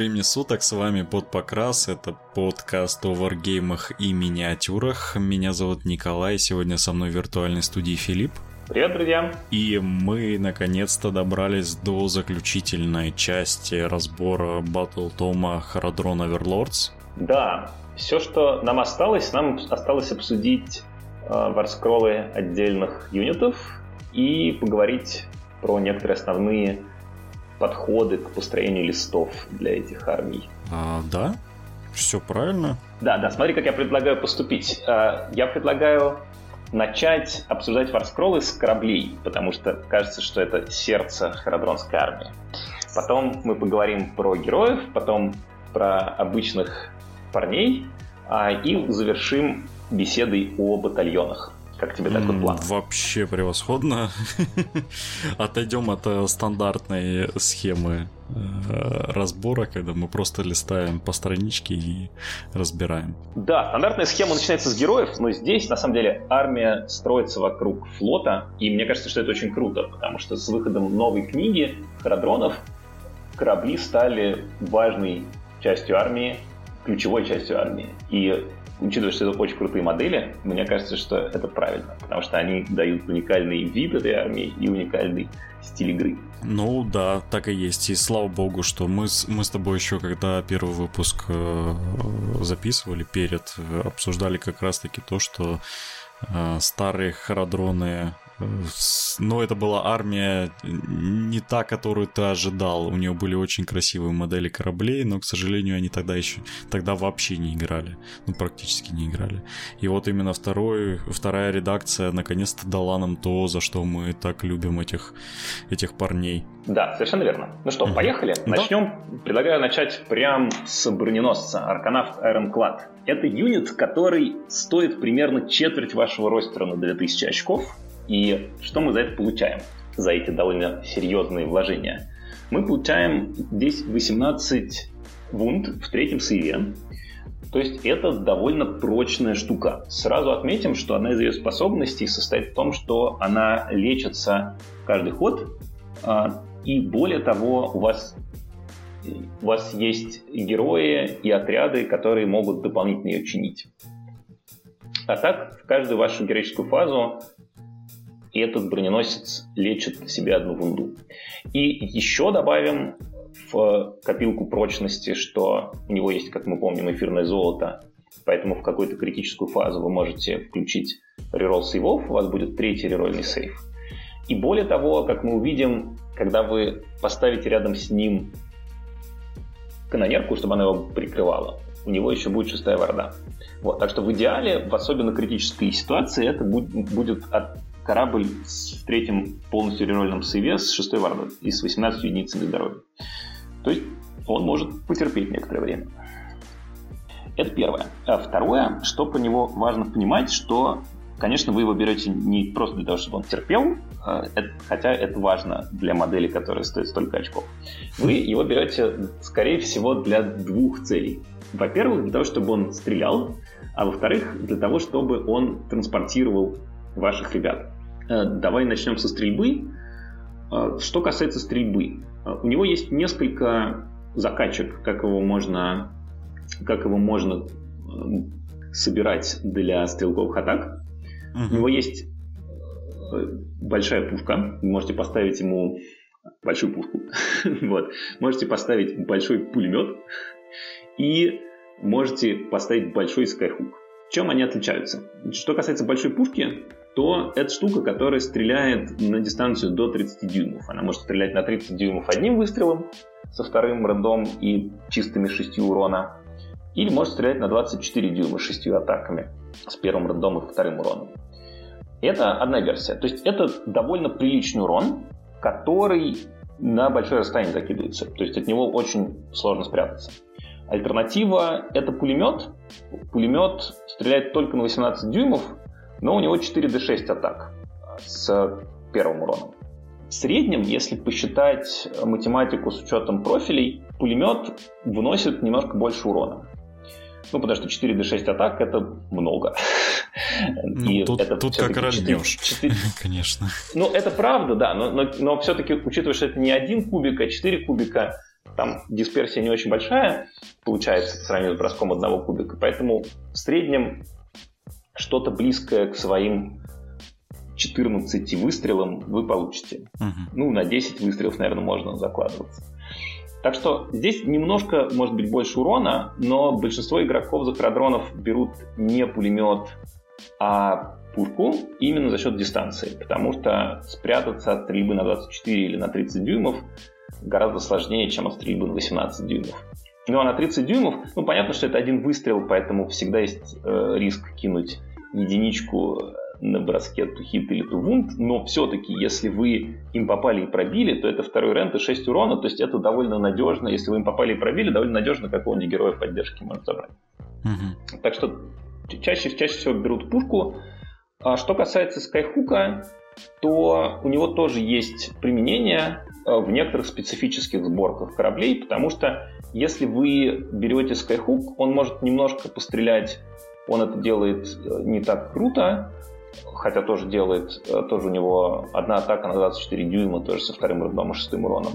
Времени суток, с вами Под Покрас, это подкаст о варгеймах и миниатюрах. Меня зовут Николай, сегодня со мной в виртуальной студии Филипп. Привет, друзья! И мы наконец-то добрались до заключительной части разбора Батл Тома Харадрон Оверлордс. Да, все, что нам осталось, нам осталось обсудить э, варскроллы отдельных юнитов и поговорить про некоторые основные подходы к построению листов для этих армий. А, да, все правильно. Да, да, смотри, как я предлагаю поступить. А, я предлагаю начать обсуждать варскроллы с кораблей, потому что кажется, что это сердце Харадронской армии. Потом мы поговорим про героев, потом про обычных парней, а, и завершим беседой о батальонах. Как тебе такой план? Вообще превосходно. Отойдем от э, стандартной схемы э, разбора, когда мы просто листаем по страничке и разбираем. Да, стандартная схема начинается с героев, но здесь, на самом деле, армия строится вокруг флота, и мне кажется, что это очень круто, потому что с выходом новой книги Харадронов корабли стали важной частью армии, ключевой частью армии. И учитывая, что это очень крутые модели, мне кажется, что это правильно, потому что они дают уникальный вид этой армии и уникальный стиль игры. Ну да, так и есть. И слава богу, что мы, с, мы с тобой еще, когда первый выпуск э, записывали перед, обсуждали как раз-таки то, что э, старые харадроны но это была армия не та, которую ты ожидал. У нее были очень красивые модели кораблей, но, к сожалению, они тогда еще тогда вообще не играли. Ну, практически не играли. И вот именно второй, вторая редакция наконец-то дала нам то, за что мы так любим этих, этих парней. Да, совершенно верно. Ну что, поехали? Да. Начнем. Предлагаю начать прям с броненосца Арканавт Ironclad. Это юнит, который стоит примерно четверть вашего ростера на 2000 очков и что мы за это получаем, за эти довольно серьезные вложения? Мы получаем здесь 18 вунд в третьем сейве, то есть это довольно прочная штука. Сразу отметим, что одна из ее способностей состоит в том, что она лечится каждый ход, а, и более того, у вас, у вас есть герои и отряды, которые могут дополнительно ее чинить. А так, в каждую вашу героическую фазу и этот броненосец лечит себе одну вунду. И еще добавим в копилку прочности, что у него есть, как мы помним, эфирное золото, поэтому в какую-то критическую фазу вы можете включить реролл сейвов, у вас будет третий рерольный сейв. И более того, как мы увидим, когда вы поставите рядом с ним канонерку, чтобы она его прикрывала, у него еще будет шестая варда. Вот, так что в идеале, в особенно критической ситуации, это будет от корабль в третьем полностью рерольном сейве с шестой вардой и с 18 единицами здоровья. То есть он может потерпеть некоторое время. Это первое. А второе, что по него важно понимать, что, конечно, вы его берете не просто для того, чтобы он терпел, а хотя это важно для модели, которая стоит столько очков. Вы его берете, скорее всего, для двух целей. Во-первых, для того, чтобы он стрелял, а во-вторых, для того, чтобы он транспортировал ваших ребят. Э, давай начнем со стрельбы. Э, что касается стрельбы, э, у него есть несколько закачек, как его можно, как его можно собирать для стрелковых атак. Uh-huh. У него есть большая пушка. Вы можете поставить ему большую пушку. вот. Можете поставить большой пулемет и можете поставить большой скайхук. Чем они отличаются? Что касается большой пушки, то это штука, которая стреляет на дистанцию до 30 дюймов. Она может стрелять на 30 дюймов одним выстрелом, со вторым рандом и чистыми 6 урона. Или может стрелять на 24 дюйма с 6 атаками, с первым рандом и вторым уроном. Это одна версия. То есть это довольно приличный урон, который на большое расстояние закидывается. То есть от него очень сложно спрятаться. Альтернатива — это пулемет. Пулемет стреляет только на 18 дюймов, но у него 4d6 атак с первым уроном. В среднем, если посчитать математику с учетом профилей, пулемет выносит немножко больше урона. Ну, потому что 4d6 атак это много. Ну, И тут, это тут как рожнешь, 4... конечно. Ну, это правда, да, но, но, но все-таки, учитывая, что это не один кубик, а 4 кубика, там дисперсия не очень большая, получается, по сравнению с броском одного кубика, поэтому в среднем что-то близкое к своим 14 выстрелам вы получите. Угу. Ну, на 10 выстрелов, наверное, можно закладываться. Так что здесь немножко, может быть, больше урона, но большинство игроков захародронов берут не пулемет, а пушку именно за счет дистанции, потому что спрятаться от стрельбы на 24 или на 30 дюймов гораздо сложнее, чем от стрельбы на 18 дюймов. Ну а на 30 дюймов, ну понятно, что это один выстрел, поэтому всегда есть э, риск кинуть единичку на броске to hit или to wound, но все-таки, если вы им попали и пробили, то это второй рент и 6 урона, то есть это довольно надежно, если вы им попали и пробили, довольно надежно какого-нибудь героя поддержки может забрать. Угу. Так что чаще, чаще всего берут пушку. А что касается скайхука, то у него тоже есть применение э, в некоторых специфических сборках кораблей, потому что если вы берете скайхук, он может немножко пострелять, он это делает э, не так круто, хотя тоже делает, э, тоже у него одна атака на 24 дюйма, тоже со вторым рудом и шестым уроном.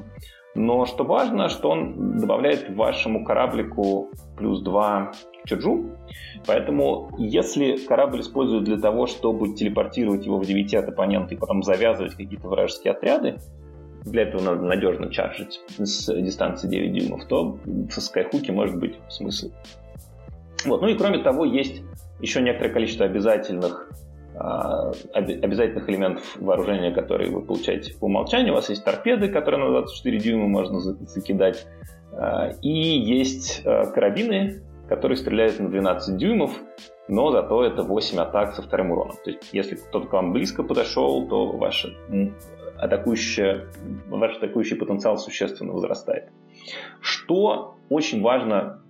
Но что важно, что он добавляет вашему кораблику плюс 2 чарджу. Поэтому, если корабль используют для того, чтобы телепортировать его в 9 от оппонента и потом завязывать какие-то вражеские отряды, для этого надо надежно чаржить с дистанции 9 дюймов, то со скайхуки может быть смысл. Вот. Ну и кроме того, есть еще некоторое количество обязательных а, обязательных элементов вооружения, которые вы получаете по умолчанию. У вас есть торпеды, которые на 24 дюйма можно закидать. А, и есть а, карабины, которые стреляют на 12 дюймов, но зато это 8 атак со вторым уроном. То есть, если кто-то к вам близко подошел, то ваш атакующий, ваш атакующий потенциал существенно возрастает. Что очень важно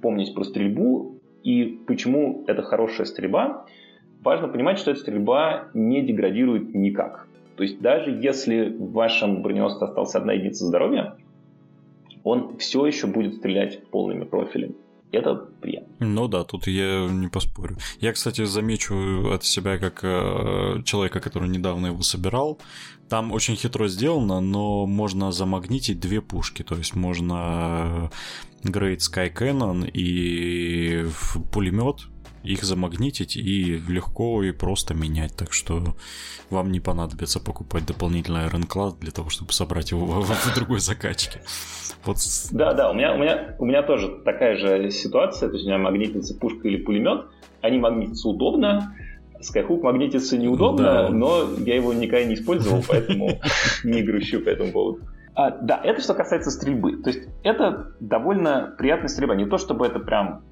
помнить про стрельбу и почему это хорошая стрельба – важно понимать, что эта стрельба не деградирует никак. То есть даже если в вашем броненосце осталась одна единица здоровья, он все еще будет стрелять полными профилями. Это приятно. Ну да, тут я не поспорю. Я, кстати, замечу от себя как э, человека, который недавно его собирал. Там очень хитро сделано, но можно замагнитить две пушки. То есть можно Great Sky Cannon и пулемет их замагнитить и легко и просто менять. Так что вам не понадобится покупать дополнительный Iron Class для того, чтобы собрать его в, в другой закачке. Вот. Да, да, у меня, у, меня, у меня тоже такая же ситуация. То есть у меня магнитится пушка или пулемет. Они магнитятся удобно. Skyhook магнитится неудобно, да. но я его никогда не использовал, поэтому не грущу по этому поводу. А, да, это что касается стрельбы. То есть это довольно приятная стрельба. Не то, чтобы это прям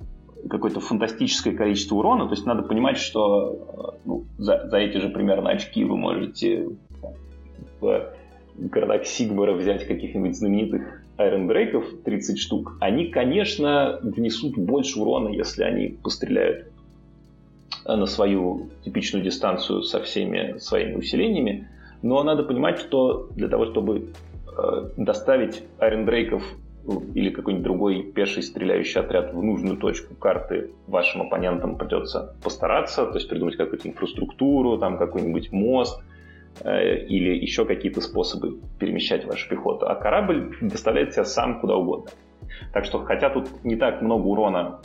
какое-то фантастическое количество урона. То есть надо понимать, что э, ну, за, за эти же примерно очки вы можете в городах Сигмара взять каких-нибудь знаменитых Iron Drake'ов 30 штук. Они, конечно, внесут больше урона, если они постреляют на свою типичную дистанцию со всеми своими усилениями. Но надо понимать, что для того, чтобы э, доставить Iron Drake'ов или какой-нибудь другой пеший стреляющий отряд в нужную точку карты вашим оппонентам придется постараться, то есть придумать какую-то инфраструктуру, там какой-нибудь мост э, или еще какие-то способы перемещать вашу пехоту. А корабль доставляет себя сам куда угодно. Так что, хотя тут не так много урона,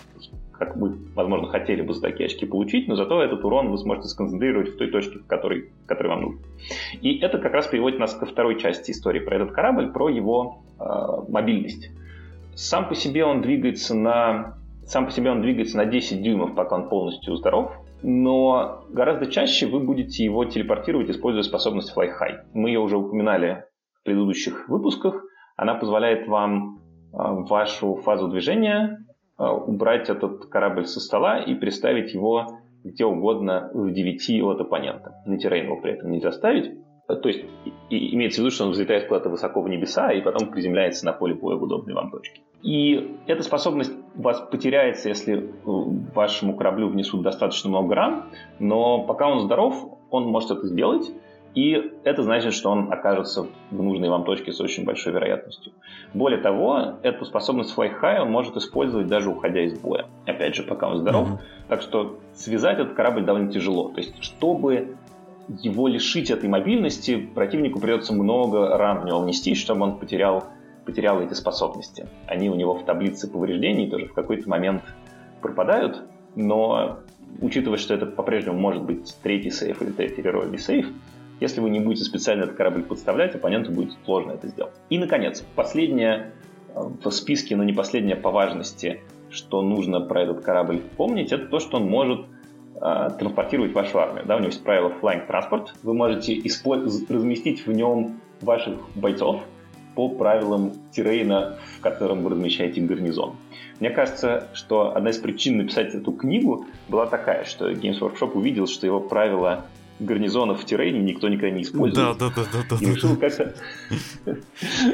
как вы, возможно, хотели бы за такие очки получить, но зато этот урон вы сможете сконцентрировать в той точке, в которой, вам нужно. И это как раз приводит нас ко второй части истории про этот корабль, про его э, мобильность. Сам по себе он двигается на сам по себе он двигается на 10 дюймов, пока он полностью здоров, но гораздо чаще вы будете его телепортировать, используя способность Fly High. Мы ее уже упоминали в предыдущих выпусках. Она позволяет вам э, вашу фазу движения убрать этот корабль со стола и приставить его где угодно в 9 от оппонента. На террейн его при этом нельзя ставить. Э, то есть и, имеется в виду, что он взлетает куда-то высоко в небеса и потом приземляется на поле боя в удобной вам точке. И эта способность у вас потеряется, если вашему кораблю внесут достаточно много ран, но пока он здоров, он может это сделать, и это значит, что он окажется в нужной вам точке с очень большой вероятностью. Более того, эту способность Fly High он может использовать даже уходя из боя. Опять же, пока он здоров. Mm-hmm. Так что связать этот корабль довольно тяжело. То есть, чтобы его лишить этой мобильности, противнику придется много ран в него внести, чтобы он потерял потерял эти способности. Они у него в таблице повреждений тоже в какой-то момент пропадают, но учитывая, что это по-прежнему может быть третий сейф или третий рерольный сейф, если вы не будете специально этот корабль подставлять, оппоненту будет сложно это сделать. И, наконец, последнее э, в списке, но не последнее по важности, что нужно про этот корабль помнить, это то, что он может э, транспортировать вашу армию. Да, у него есть правило flying transport. Вы можете разместить в нем ваших бойцов по правилам террейна, в котором вы размещаете гарнизон. Мне кажется, что одна из причин написать эту книгу была такая, что Games Workshop увидел, что его правила гарнизонов в террейне никто никогда не использует. Да, да, да, да, и решил как-то...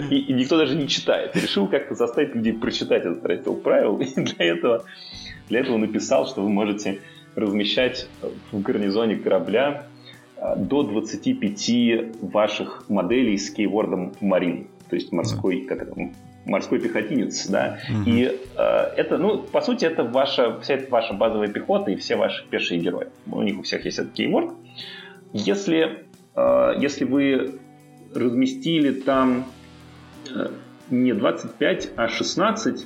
и, и никто даже не читает. И решил как-то заставить людей прочитать этот раздел правил. И для этого, для этого написал, что вы можете размещать в гарнизоне корабля а, до 25 ваших моделей с кейвордом Marine, то есть морской, как это, морской пехотинец, да. Угу. И э, это, ну, по сути, это ваша, вся эта ваша базовая пехота и все ваши пешие герои. У них у всех есть этот кейворд. Если, э, если вы разместили там э, не 25, а 16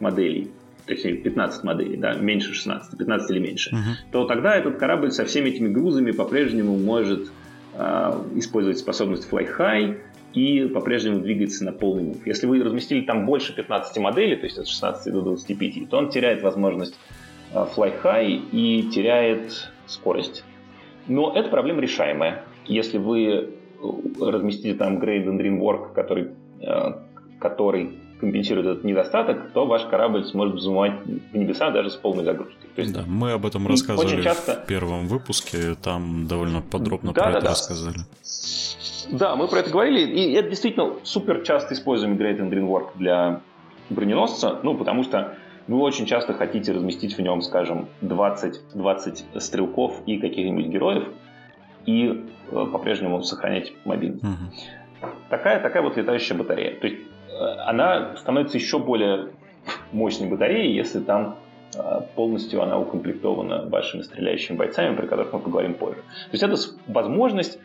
моделей, точнее 15 моделей, да, меньше 16, 15 или меньше, uh-huh. то тогда этот корабль со всеми этими грузами по-прежнему может э, использовать способность Fly High и по-прежнему двигается на полный мув. Если вы разместили там больше 15 моделей, то есть от 16 до 25, то он теряет возможность э, Fly High и теряет скорость. Но эта проблема решаемая. Если вы э, разместите там Grade and Dream Work, который, э, который компенсирует этот недостаток, то ваш корабль сможет взмывать в небеса даже с полной загрузкой. То есть, да, мы об этом рассказывали часто... в первом выпуске, там довольно подробно да, про да, это да. рассказали. Да, мы про это говорили, и это действительно супер часто используемый Great and Green Work для броненосца, ну, потому что вы очень часто хотите разместить в нем, скажем, 20, 20 стрелков и каких-нибудь героев, и э, по-прежнему сохранять мобильность. Угу. Такая, такая вот летающая батарея. То есть э, она становится еще более мощной батареей, если там э, полностью она укомплектована вашими стреляющими бойцами, про которых мы поговорим позже. То есть это возможность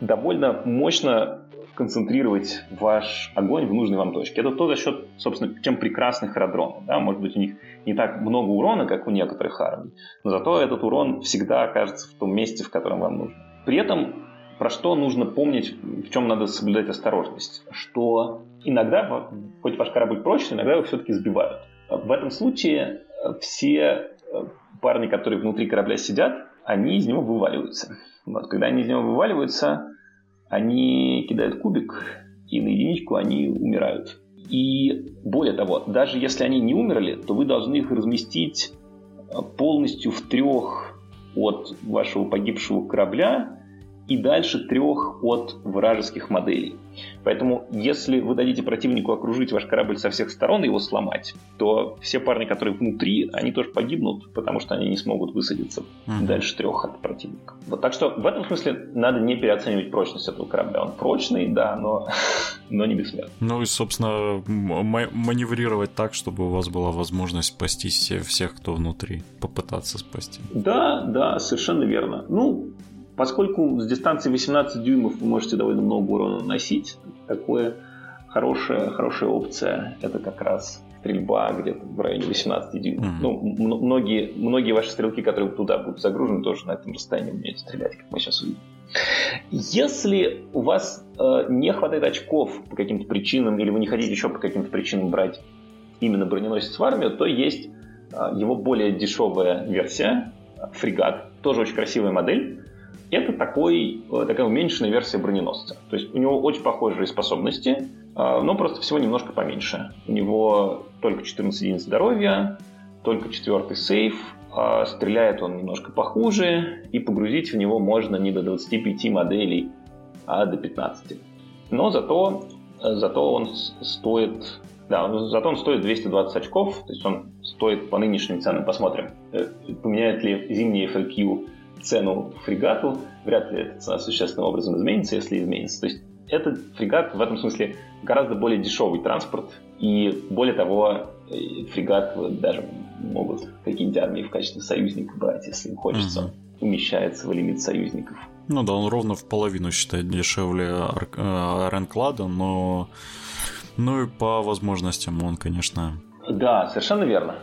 довольно мощно концентрировать ваш огонь в нужной вам точке. Это то, за счет, собственно, чем прекрасных аэродромов. Да? Может быть, у них не так много урона, как у некоторых армий, но зато этот урон всегда окажется в том месте, в котором вам нужно. При этом про что нужно помнить, в чем надо соблюдать осторожность, что иногда, хоть ваш корабль прочный, иногда его все-таки сбивают. В этом случае э, все э, парни, которые внутри корабля сидят, они из него вываливаются. Вот, когда они из него вываливаются, они кидают кубик, и на единичку они умирают. И более того, даже если они не умерли, то вы должны их разместить полностью в трех от вашего погибшего корабля и дальше трех от вражеских моделей. Поэтому, если вы дадите противнику окружить ваш корабль со всех сторон и его сломать, то все парни, которые внутри, они тоже погибнут, потому что они не смогут высадиться mm-hmm. дальше трех от противника. Вот так что в этом смысле надо не переоценивать прочность этого корабля. Он прочный, да, но, но не бессмертный. Ну и, собственно, маневрировать так, чтобы у вас была возможность спасти всех, кто внутри, попытаться спасти. Да, да, совершенно верно. Ну, Поскольку с дистанции 18 дюймов вы можете довольно много урона наносить, такое хорошая, хорошая опция это как раз стрельба где-то в районе 18 дюймов. Mm-hmm. Ну, многие, многие ваши стрелки, которые туда будут загружены, тоже на этом расстоянии умеют стрелять, как мы сейчас увидим. Если у вас э, не хватает очков по каким-то причинам, или вы не хотите еще по каким-то причинам брать именно броненосец в армию, то есть э, его более дешевая версия, фрегат, тоже очень красивая модель, это такой, э, такая уменьшенная версия броненосца. То есть у него очень похожие способности, э, но просто всего немножко поменьше. У него только 14 единиц здоровья, только четвертый сейф, а стреляет он немножко похуже, и погрузить в него можно не до 25 моделей, а до 15. Но зато, э, зато он стоит да, зато он стоит 220 очков, то есть он стоит по нынешним ценам. Посмотрим, поменяет ли зимний FLQ цену фрегату, вряд ли эта цена существенным образом изменится, если изменится. То есть этот фрегат в этом смысле гораздо более дешевый транспорт, и более того, э, фрегат даже могут какие-нибудь армии в качестве союзника брать, если им хочется. Угу. Умещается в лимит союзников. Ну да, он ровно в половину считает дешевле Ренклада, но Ну и по возможностям он, конечно... Да, совершенно верно.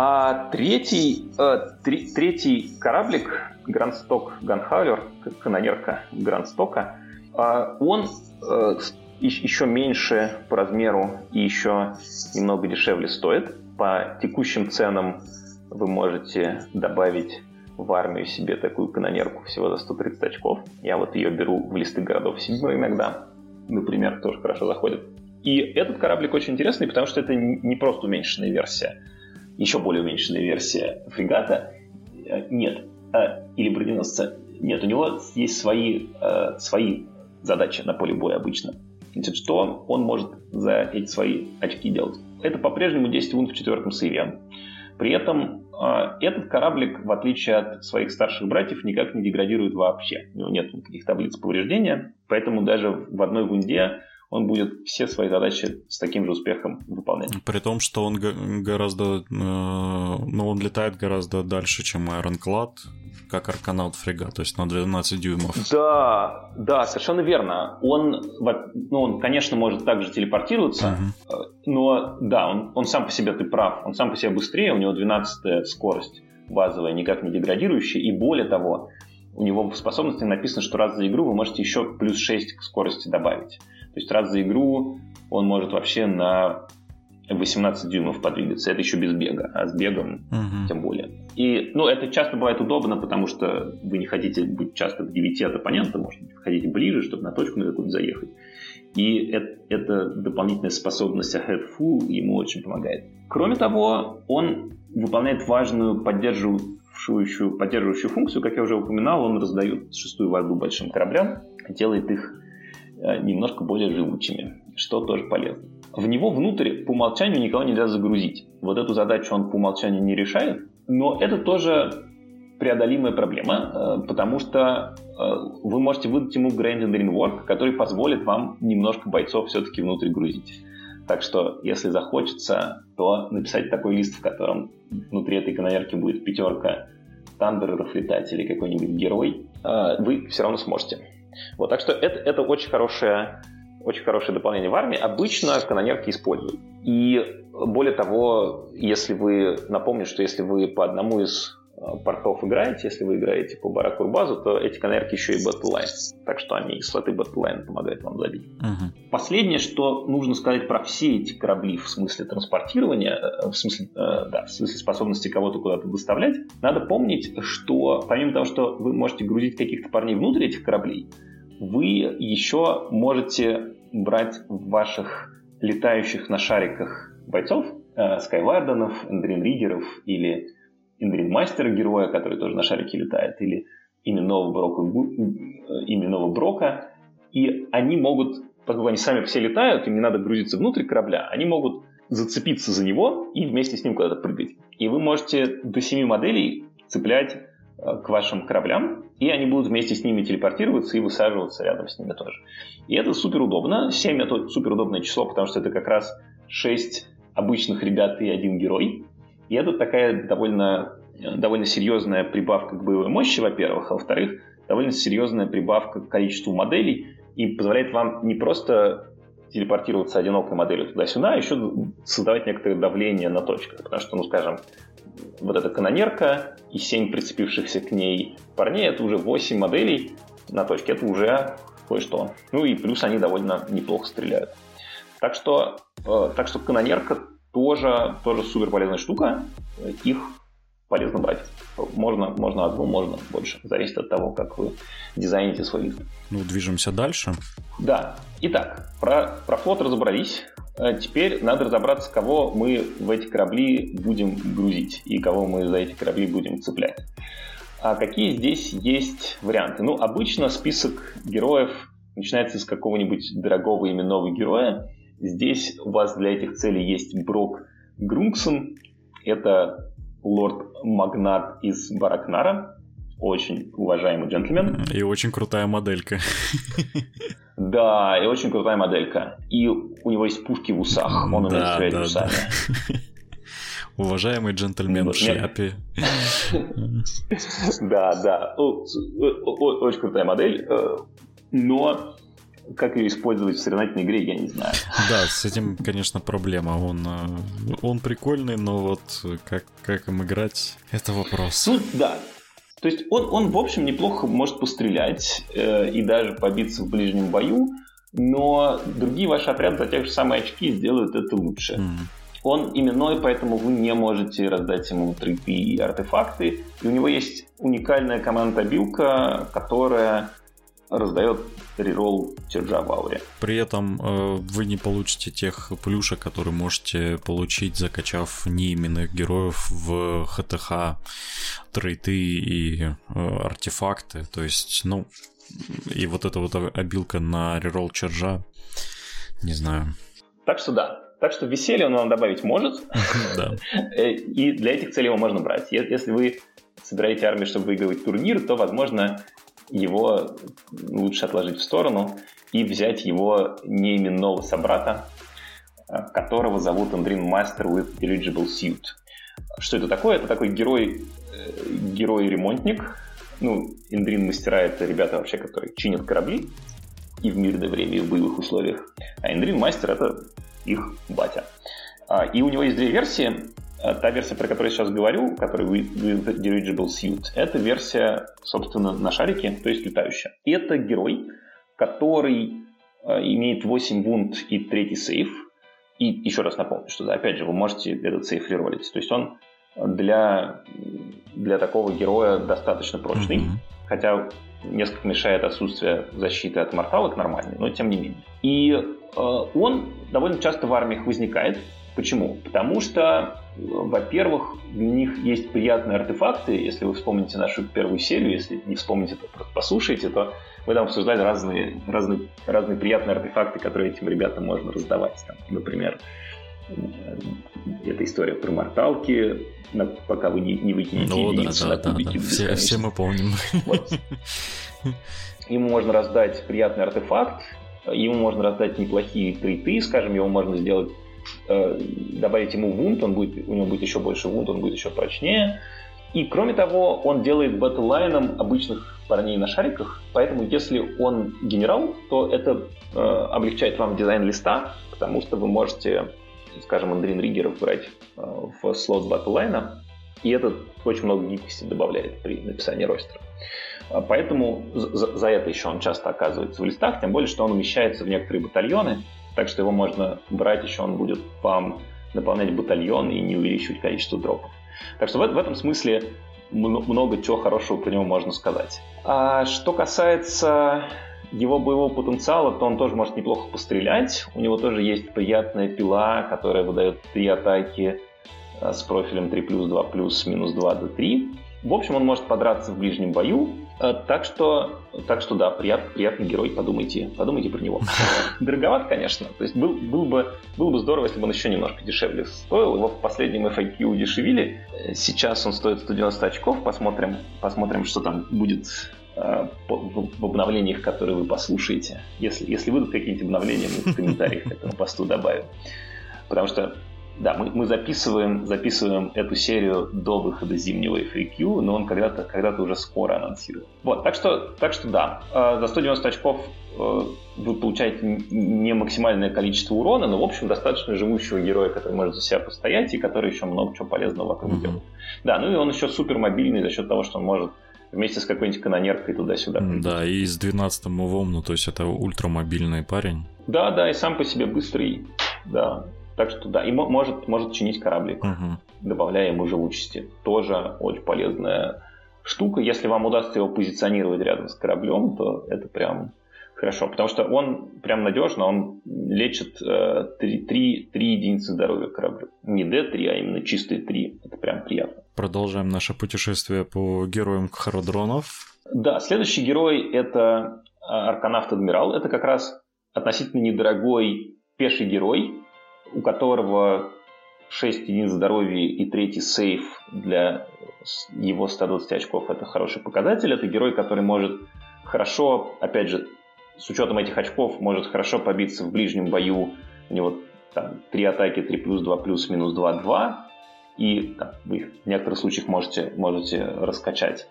А третий, э, три, третий кораблик, Грандсток Ганхаулер, канонерка Грандстока, э, он э, еще меньше по размеру и еще немного дешевле стоит. По текущим ценам вы можете добавить в армию себе такую канонерку всего за 130 очков. Я вот ее беру в листы городов седьмой иногда, например, тоже хорошо заходит. И этот кораблик очень интересный, потому что это не просто уменьшенная версия, еще более уменьшенная версия фрегата. Э, нет. Э, или броненосца. Нет, у него есть свои, э, свои задачи на поле боя обычно. Значит, что он, может за эти свои очки делать? Это по-прежнему 10 вун в четвертом сейве. При этом этот кораблик, в отличие от своих старших братьев, никак не деградирует вообще. У него нет никаких таблиц повреждения, поэтому даже в одной вунде он будет все свои задачи с таким же успехом выполнять. При том, что он гораздо, э, ну, он летает гораздо дальше, чем Ironclad, как Arkanaut фрегат, то есть на 12 дюймов. Да, да, совершенно верно. Он, ну, он конечно, может также телепортироваться, uh-huh. но да, он, он сам по себе, ты прав, он сам по себе быстрее, у него 12 скорость базовая, никак не деградирующая, и более того, у него в способности написано, что раз за игру вы можете еще плюс 6 к скорости добавить. То есть раз за игру он может вообще на 18 дюймов подвигаться. Это еще без бега, а с бегом uh-huh. тем более. И, ну, это часто бывает удобно, потому что вы не хотите быть часто в 9 от оппонента, может быть, хотите ближе, чтобы на точку на какую-то заехать. И это, это дополнительная способность Ahead Full ему очень помогает. Кроме того, он выполняет важную поддерживающую, поддерживающую функцию, как я уже упоминал, он раздает шестую воду большим кораблям, делает их немножко более живучими, что тоже полезно. В него внутрь по умолчанию никого нельзя загрузить. Вот эту задачу он по умолчанию не решает, но это тоже преодолимая проблема, э, потому что э, вы можете выдать ему Grand Engineering Work, который позволит вам немножко бойцов все-таки внутрь грузить. Так что, если захочется, то написать такой лист, в котором внутри этой канонерки будет пятерка тандереров летать или какой-нибудь герой, вы все равно сможете. Вот, так что это, это очень хорошее очень хорошее дополнение в армии. Обычно канонерки используют. И более того, если вы, напомню, что если вы по одному из э, портов играете, если вы играете по Баракурбазу, то эти канонерки еще и Battleline. Так что они и слоты Battleline помогают вам забить. Uh-huh. Последнее, что нужно сказать про все эти корабли в смысле транспортирования, э, в смысле, э, да, в смысле способности кого-то куда-то доставлять, надо помнить, что помимо того, что вы можете грузить каких-то парней внутрь этих кораблей, вы еще можете брать ваших летающих на шариках бойцов, э, Скайварденов, Эндрин или Эндрин Мастера героя, который тоже на шарике летает, или именного Брока, э, именного Брока, и они могут, поскольку они сами все летают, им не надо грузиться внутрь корабля, они могут зацепиться за него и вместе с ним куда-то прыгать. И вы можете до семи моделей цеплять к вашим кораблям, и они будут вместе с ними телепортироваться и высаживаться рядом с ними тоже. И это супер удобно. 7 это супер удобное число, потому что это как раз 6 обычных ребят и один герой. И это такая довольно, довольно серьезная прибавка к боевой мощи, во-первых, а во-вторых, довольно серьезная прибавка к количеству моделей и позволяет вам не просто телепортироваться одинокой моделью туда-сюда, еще создавать некоторое давление на точках. Потому что, ну, скажем, вот эта канонерка и 7 прицепившихся к ней парней, это уже 8 моделей на точке, это уже кое-что. Ну и плюс они довольно неплохо стреляют. Так что, э, так что канонерка тоже, тоже супер полезная штука. Их полезно брать. Можно, можно одну, можно больше. Зависит от того, как вы дизайните свой лист. Ну, движемся дальше. Да. Итак, про, про флот разобрались. А теперь надо разобраться, кого мы в эти корабли будем грузить и кого мы за эти корабли будем цеплять. А какие здесь есть варианты? Ну, обычно список героев начинается с какого-нибудь дорогого именного героя. Здесь у вас для этих целей есть Брок Грунгсон. Это лорд-магнат из Баракнара. Очень уважаемый джентльмен. И очень крутая моделька. Да, и очень крутая моделька. И у него есть пушки в усах. Он да, стрелять да, усами. Да. Уважаемый джентльмен в шляпе. Да, да. Очень крутая модель. Э, но как ее использовать в соревновательной игре, я не знаю. Да, с этим, конечно, проблема. Он, э, он прикольный, но вот как, как им играть, это вопрос. Ну, да. То есть он, он в общем, неплохо может пострелять э, и даже побиться в ближнем бою, но другие ваши отряды за те же самые очки сделают это лучше. Mm. Он именной, поэтому вы не можете раздать ему трипы и артефакты. И у него есть уникальная команда-билка, которая раздает реролл черджа в ауре. При этом э, вы не получите тех плюшек, которые можете получить, закачав неименных героев в ХТХ, трейты и э, артефакты. То есть, ну, и вот эта вот обилка на реролл черджа, не знаю. Так что да, так что веселье он вам добавить может. Да. Э, и для этих целей его можно брать. Если вы собираете армию, чтобы выигрывать турнир, то, возможно, его лучше отложить в сторону и взять его неименного собрата, э, которого зовут Андрин Master with Eligible Suit. Что это такое? Это такой герой, э, герой-ремонтник. Ну, Индрин мастера — это ребята вообще, которые чинят корабли и в мирное время, и в боевых условиях. А Индрин мастер — это их батя. А, и у него есть две версии. А, та версия, про которую я сейчас говорю, которая with Dirigible Suit, это версия, собственно, на шарике, то есть летающая. И это герой, который а, имеет 8 вунд и третий сейф. И еще раз напомню, что, опять же, вы можете этот сейф реролить. То есть он для, для такого героя достаточно прочный. Mm-hmm. Хотя несколько мешает отсутствие защиты от морталок нормальной, но тем не менее. И э, он довольно часто в армиях возникает. Почему? Потому что, во-первых, для них есть приятные артефакты. Если вы вспомните нашу первую серию, если не вспомните, то просто послушайте, то мы там обсуждали разные, разные, разные приятные артефакты, которые этим ребятам можно раздавать. Там, например, эта история про морталки, пока вы не, не выкинете ну, да, на да, кубики. Да, да. Все, все мы помним. Вот. Ему можно раздать приятный артефакт, ему можно раздать неплохие триты, скажем, его можно сделать, добавить ему вунт, он будет, у него будет еще больше вунт, он будет еще прочнее. И кроме того, он делает батлайном обычных парней на шариках, поэтому если он генерал, то это э, облегчает вам дизайн листа, потому что вы можете скажем, Андрин Риггеров брать э, в слот батлайна, и это очень много гибкости добавляет при написании ростера. А поэтому за, за это еще он часто оказывается в листах, тем более, что он умещается в некоторые батальоны, так что его можно брать еще, он будет вам наполнять батальон и не увеличивать количество дропов. Так что в, в этом смысле много чего хорошего про него можно сказать. А что касается его боевого потенциала, то он тоже может неплохо пострелять. У него тоже есть приятная пила, которая выдает три атаки э, с профилем 3 плюс 2 плюс минус 2 до 3. В общем, он может подраться в ближнем бою. Э, так что, так что да, прият, приятный герой, подумайте, подумайте про него. Дороговат, конечно. То есть был, был, бы, было бы здорово, если бы он еще немножко дешевле стоил. Его в последнем FAQ удешевили. Э, сейчас он стоит 190 очков. Посмотрим, посмотрим что там будет Э, в обновлениях, которые вы послушаете. Если, если будут какие-нибудь обновления, мы в комментариях к этому посту добавим. Потому что, да, мы, мы записываем, записываем эту серию до выхода зимнего FAQ, но он когда-то когда уже скоро анонсирует. Вот, так что, так что да, э, за 190 очков э, вы получаете не максимальное количество урона, но, в общем, достаточно живущего героя, который может за себя постоять и который еще много чего полезного вокруг mm-hmm. делает. Да, ну и он еще супер мобильный за счет того, что он может вместе с какой-нибудь канонеркой туда-сюда. Да, и с 12 умом, ну то есть это ультрамобильный парень. Да, да, и сам по себе быстрый, да. Так что да, и может, может чинить кораблик, угу. добавляя ему живучести. Тоже очень полезная штука. Если вам удастся его позиционировать рядом с кораблем, то это прям хорошо. Потому что он прям надежно, он лечит э, 3, 3, 3 единицы здоровья кораблю. Не D3, а именно чистые 3. Это прям приятно. Продолжаем наше путешествие по героям Кхародронов. Да, следующий герой это а, Арканавт Адмирал. Это как раз относительно недорогой пеший герой, у которого 6 единиц здоровья и третий сейф для его 120 очков. Это хороший показатель. Это герой, который может хорошо, опять же, с учетом этих очков, может хорошо побиться в ближнем бою. У него там, 3 атаки, 3 плюс, 2 плюс, минус 2, 2 и там, вы их в некоторых случаях можете, можете раскачать.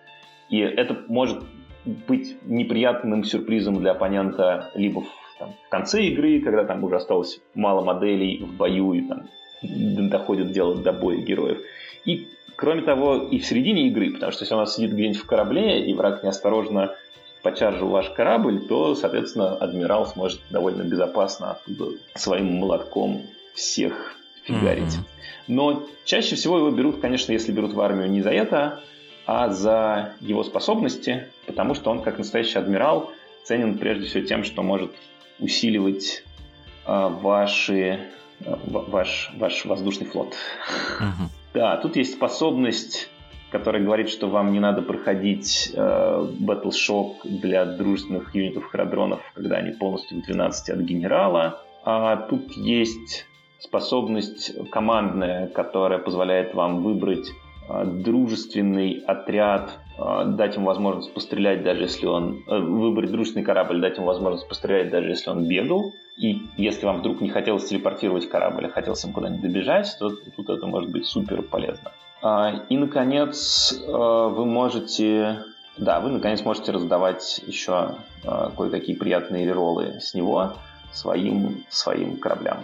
И это может быть неприятным сюрпризом для оппонента либо в там, в конце игры, когда там уже осталось мало моделей в бою и там доходит дело до боя героев. И кроме того, и в середине игры, потому что если у нас сидит где-нибудь в корабле, и враг неосторожно почаржил ваш корабль, то, соответственно, адмирал сможет довольно безопасно оттуда своим молотком всех фигарить. Mm-hmm. Но чаще всего его берут, конечно, если берут в армию не за это, а за его способности, потому что он, как настоящий адмирал, ценен прежде всего тем, что может усиливать э, ваши, э, ваш, ваш воздушный флот. Uh-huh. Да, тут есть способность, которая говорит, что вам не надо проходить э, Battle Shock для дружественных юнитов храдронов, когда они полностью в 12 от генерала. А тут есть способность командная, которая позволяет вам выбрать э, дружественный отряд, дать ему возможность пострелять, даже если он... Э, выбрать дружественный корабль, дать ему возможность пострелять, даже если он бегал. И если вам вдруг не хотелось телепортировать корабль, а хотелось им куда-нибудь добежать, то тут это может быть супер полезно. А, и, наконец, вы можете... Да, вы, наконец, можете раздавать еще кое-какие приятные реролы с него своим, своим кораблям.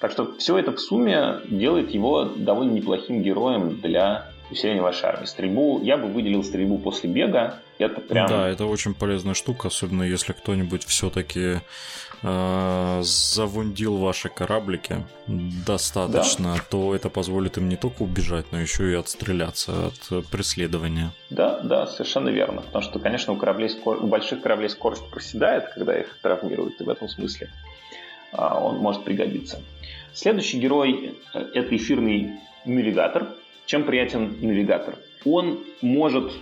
Так что все это в сумме делает его довольно неплохим героем для усиления вашей армии. Стрельбу, я бы выделил стрельбу после бега. Это прям... Да, это очень полезная штука, особенно если кто-нибудь все-таки э, завундил ваши кораблики достаточно, да. то это позволит им не только убежать, но еще и отстреляться от преследования. Да, да, совершенно верно. Потому что, конечно, у, кораблей, у больших кораблей скорость проседает, когда их травмируют, и в этом смысле а, он может пригодиться. Следующий герой – это эфирный навигатор. Чем приятен навигатор? Он может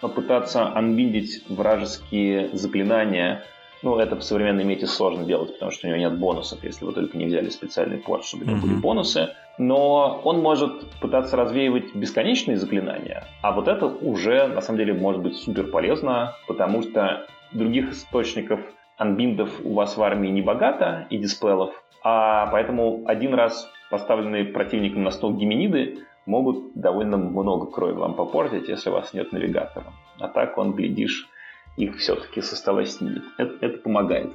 попытаться анбиндить вражеские заклинания. Ну, это в современной мете сложно делать, потому что у него нет бонусов, если вы только не взяли специальный порт, чтобы у него были бонусы. Но он может пытаться развеивать бесконечные заклинания, а вот это уже, на самом деле, может быть супер полезно, потому что других источников анбиндов у вас в армии не богато и диспелов, а поэтому один раз поставленные противником на стол геминиды могут довольно много крови вам попортить, если вас нет навигатора. А так он, глядишь, их все-таки со стола снимет. Это, это помогает.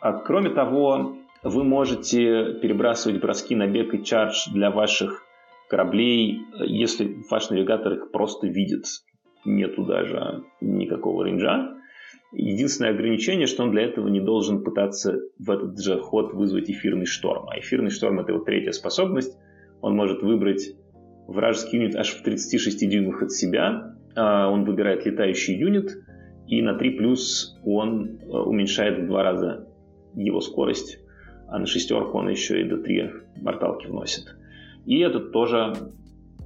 А кроме того, вы можете перебрасывать броски на бег и чардж для ваших кораблей, если ваш навигатор их просто видит. Нету даже никакого рейнджа. Единственное ограничение, что он для этого не должен пытаться в этот же ход вызвать эфирный шторм. А эфирный шторм — это его третья способность. Он может выбрать вражеский юнит аж в 36 дюймах от себя. А он выбирает летающий юнит, и на 3 плюс он э, уменьшает в два раза его скорость, а на шестерку он еще и до 3 морталки вносит. И это тоже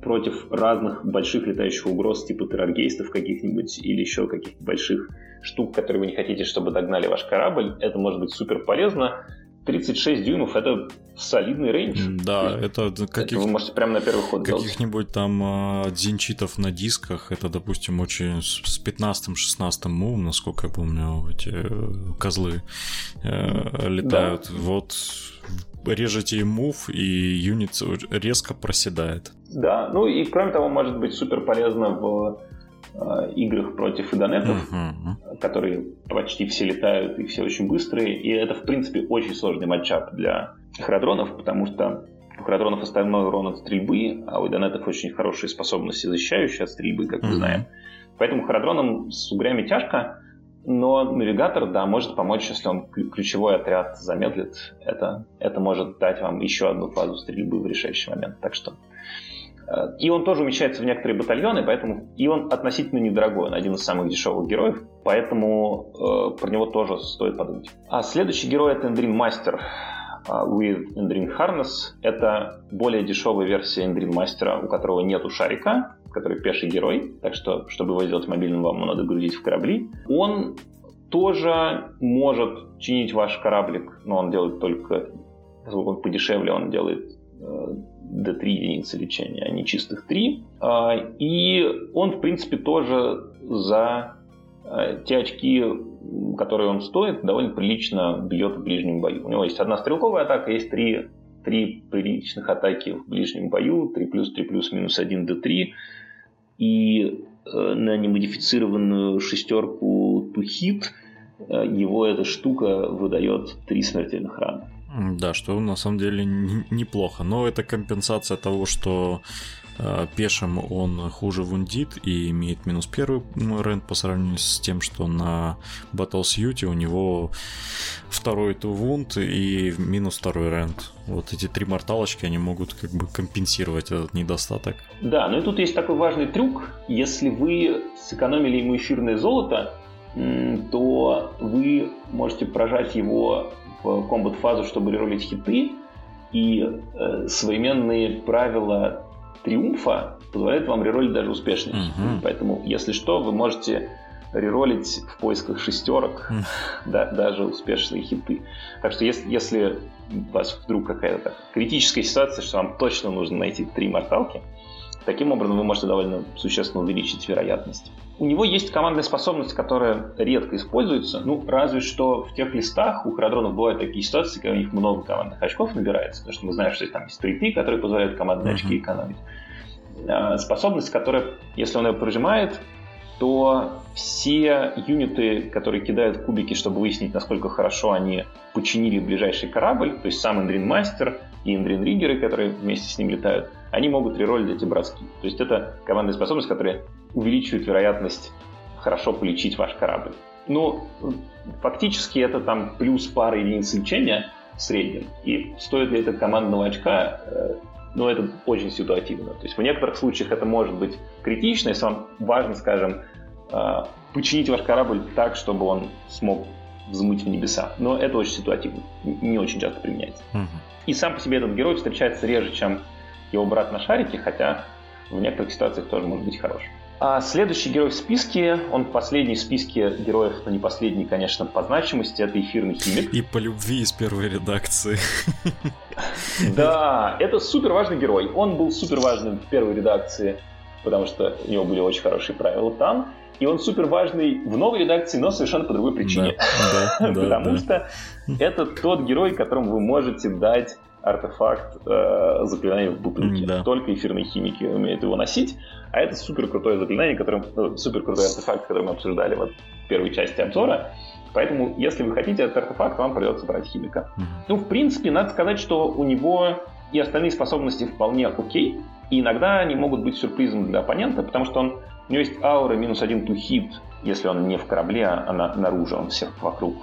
против разных больших летающих угроз, типа терроргейстов каких-нибудь или еще каких-то больших штук, которые вы не хотите, чтобы догнали ваш корабль. Это может быть супер полезно. 36 дюймов это солидный рейндж. Да, это каких... Вы можете прямо на первый ход Каких-нибудь там э, дзинчитов на дисках, это, допустим, очень с 15-16 мувом, насколько я помню, эти э, козлы э, летают. Да. Вот режете им мув, и юнит резко проседает. Да, ну и кроме того, может быть супер полезно в э, играх против идонетов, uh-huh. которые почти все летают и все очень быстрые. И это, в принципе, очень сложный матчап для храдронов, потому что у храдронов остальной урон от стрельбы, а у идонетов очень хорошие способности, защищающие от стрельбы, как uh-huh. мы знаем. Поэтому храдронам с угрями тяжко, но навигатор, да, может помочь, если он ключевой отряд замедлит. Это, это может дать вам еще одну фазу стрельбы в решающий момент. Так что и он тоже умещается в некоторые батальоны, поэтому и он относительно недорогой, он один из самых дешевых героев, поэтому э, про него тоже стоит подумать. А следующий герой это Эндрин Мастер э, with Endrin Harness. Это более дешевая версия Endrin Мастера, у которого нету шарика, который пеший герой, так что, чтобы его сделать мобильным, вам надо грузить в корабли. Он тоже может чинить ваш кораблик, но он делает только, он подешевле, он делает до э, 3 единицы лечения, а не чистых 3. А, и он, в принципе, тоже за э, те очки, которые он стоит, довольно прилично бьет в ближнем бою. У него есть одна стрелковая атака, есть три, три приличных атаки в ближнем бою, 3 плюс, 3 плюс, минус 1 до 3 и э, на немодифицированную шестерку hit э, его эта штука выдает три смертельных раны. Да, что на самом деле неплохо. Но это компенсация того, что э, пешим он хуже вундит и имеет минус первый рент по сравнению с тем, что на Battlesuit у него второй то вунд и минус второй рент. Вот эти три морталочки, они могут как бы компенсировать этот недостаток. Да, ну и тут есть такой важный трюк. Если вы сэкономили ему эфирное золото, то вы можете прожать его в комбат-фазу, чтобы реролить хиты, и э, современные правила триумфа позволяют вам реролить даже успешные uh-huh. Поэтому, если что, вы можете реролить в поисках шестерок uh-huh. да, даже успешные хиты. Так что если, если у вас вдруг какая-то критическая ситуация, что вам точно нужно найти три морталки, таким образом вы можете довольно существенно увеличить вероятность. У него есть командная способность, которая редко используется, ну, разве что в тех листах у храдронов бывают такие ситуации, когда у них много командных очков набирается, потому что мы знаем, что там есть триты, которые позволяют командные uh-huh. очки экономить. А, способность, которая, если он ее прожимает, то все юниты, которые кидают кубики, чтобы выяснить, насколько хорошо они починили ближайший корабль, то есть сам Эндрин Мастер и Эндрин Риггеры, которые вместе с ним летают, они могут реролить эти броски. То есть это командная способность, которая увеличивает вероятность хорошо полечить ваш корабль. Но фактически это там плюс пара единиц лечения в среднем. И стоит ли это командного очка, ну, это очень ситуативно. То есть в некоторых случаях это может быть критично, если вам важно, скажем, э, починить ваш корабль так, чтобы он смог взмыть в небеса. Но это очень ситуативно, не очень часто применяется. Угу. И сам по себе этот герой встречается реже, чем его брат на шарике, хотя в некоторых ситуациях тоже может быть хорошим. А следующий герой в списке, он последний в списке героев, но не последний, конечно, по значимости, это эфирный химик. И по любви из первой редакции. Да, это супер важный герой. Он был супер важным в первой редакции, потому что у него были очень хорошие правила там. И он супер важный в новой редакции, но совершенно по другой причине. Да, да, Потому да, что это тот герой, которому вы можете дать артефакт э, заклинания в бутылке. Да. Только эфирные химики умеют его носить. А это супер крутое заклинание, которым, ну, супер крутой артефакт, который мы обсуждали вот в первой части обзора. Поэтому, если вы хотите этот артефакт, вам придется брать химика. Mm-hmm. Ну, в принципе, надо сказать, что у него и остальные способности вполне окей. И иногда они могут быть сюрпризом для оппонента, потому что он, у него есть аура минус один to hit, если он не в корабле, а на, наружу, он всех вокруг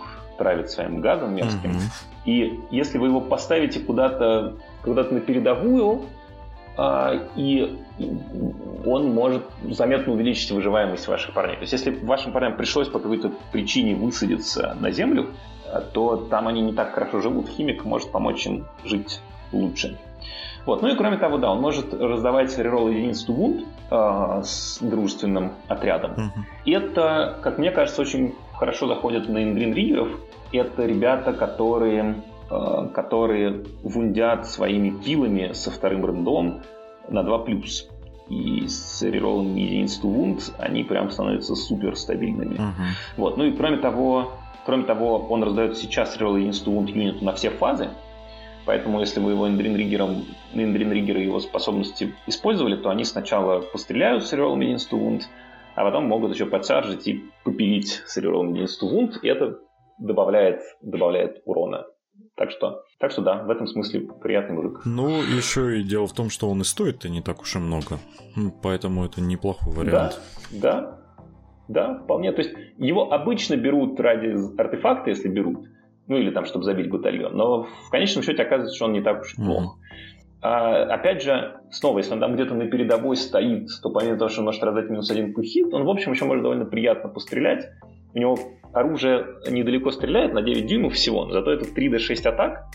травит своим газом мерзким. Mm-hmm. И если вы его поставите куда-то куда на передовую, а, и он может заметно увеличить выживаемость ваших парней. То есть, если вашим парням пришлось по какой-то причине высадиться на землю, то там они не так хорошо живут. Химик может помочь им жить лучше. Вот. Ну и кроме того, да, он может раздавать реролл единиц to э, с дружественным отрядом. Uh-huh. И это, как мне кажется, очень хорошо заходит на индрин риггеров, это ребята, которые, э, которые вундят своими пилами со вторым рендом на 2+. И с реролом единиц вунд они прям становятся супер стабильными. Uh-huh. Вот. Ну и кроме того, кроме того, он раздает сейчас рерол единиц вунд юниту на все фазы. Поэтому, если вы его эндрин-риггером, эндрин-риггеры его способности использовали, то они сначала постреляют с реролом единиц вунд, а потом могут еще подсаржить и попилить с реролом единиц вунд, и это добавляет, добавляет урона. Так что, так что да, в этом смысле приятный мужик. Ну, еще и дело в том, что он и стоит-то не так уж и много. Поэтому это неплохой вариант. Да, да, да, вполне. То есть его обычно берут ради артефакта, если берут. Ну или там, чтобы забить батальон. Но в конечном счете оказывается, что он не так уж и плох. Mm-hmm. А, опять же, снова, если он там где-то на передовой стоит, то помимо того, что он может раздать минус один пухит, он, в общем, еще может довольно приятно пострелять. У него оружие недалеко стреляет, на 9 дюймов всего, но зато это 3D6 атак,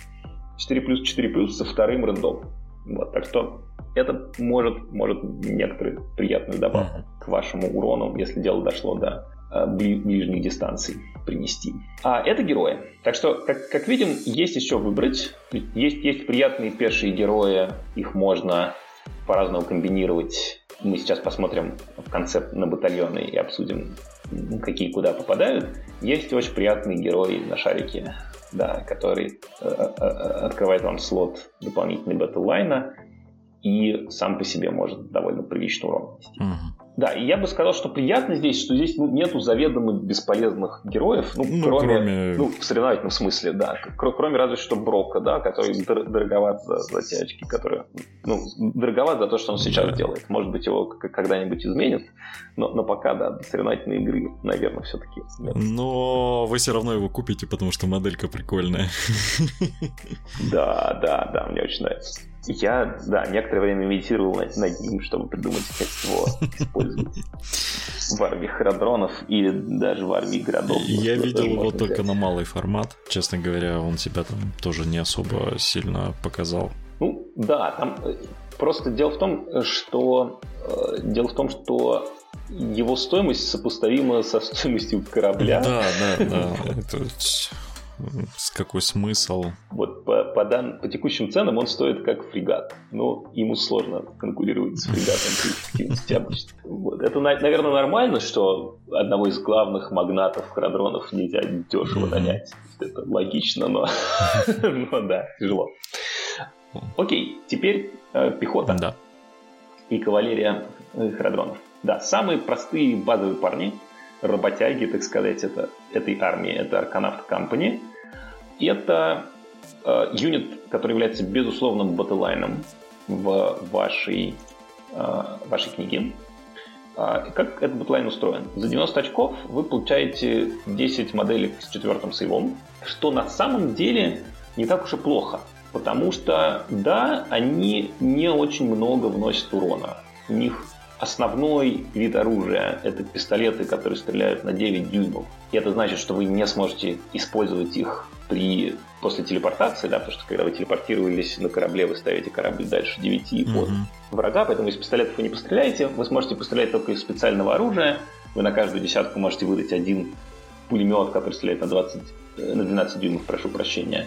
4 плюс 4 плюс со вторым рендом. Вот, так что это может, может некоторые приятную добавку uh-huh. к вашему урону, если дело дошло до ближних дистанций принести. А это герои. Так что, как, как видим, есть еще выбрать. Есть, есть приятные пешие герои, их можно по-разному комбинировать. Мы сейчас посмотрим в конце на батальоны и обсудим, какие куда попадают. Есть очень приятный герой на шарике, да, который э, э, открывает вам слот дополнительной батллайна и сам по себе может довольно прилично урон нанести. Угу. Да, и я бы сказал, что приятно здесь, что здесь нету заведомо бесполезных героев, ну, ну кроме, кроме, ну, в соревновательном смысле, да, кроме разве что Брока, да, который дороговат за, за те очки, которые, ну, дороговат за то, что он сейчас да. делает. Может быть, его когда-нибудь изменят, но, но пока, да, соревновательные игры, наверное, все-таки. Но вы все равно его купите, потому что моделька прикольная. Да, да, да, мне очень нравится. Я, да, некоторое время медитировал над, над ним, чтобы придумать, как его использовать в армии храдронов или даже в армии городов. Я видел его только на малый формат. Честно говоря, он себя там тоже не особо сильно показал. Ну, да, там э, просто дело в том, что э, дело в том, что его стоимость сопоставима со стоимостью корабля. Да, да, да. Какой смысл? Вот по, по, дан, по текущим ценам он стоит как фрегат. Но ему сложно конкурировать с фрегатом. Вот. Это, наверное, нормально, что одного из главных магнатов храдронов нельзя дешево нанять. Это логично, но, но да, тяжело. Окей, теперь э, пехота да. и кавалерия э, храдронов. Да, самые простые базовые парни – работяги, так сказать, это, этой армии. Это Arcanaught Company. Это э, юнит, который является безусловным батлайном в вашей, э, вашей книге. Э, как этот батлайн устроен? За 90 очков вы получаете 10 моделей с четвертым сейвом, что на самом деле не так уж и плохо. Потому что, да, они не очень много вносят урона. У них Основной вид оружия – это пистолеты, которые стреляют на 9 дюймов. И это значит, что вы не сможете использовать их при, после телепортации, да, потому что когда вы телепортировались на корабле, вы ставите корабль дальше 9 mm-hmm. от врага, поэтому из пистолетов вы не постреляете, вы сможете пострелять только из специального оружия, вы на каждую десятку можете выдать один пулемет, который стреляет на, 20, э, на 12 дюймов, прошу прощения,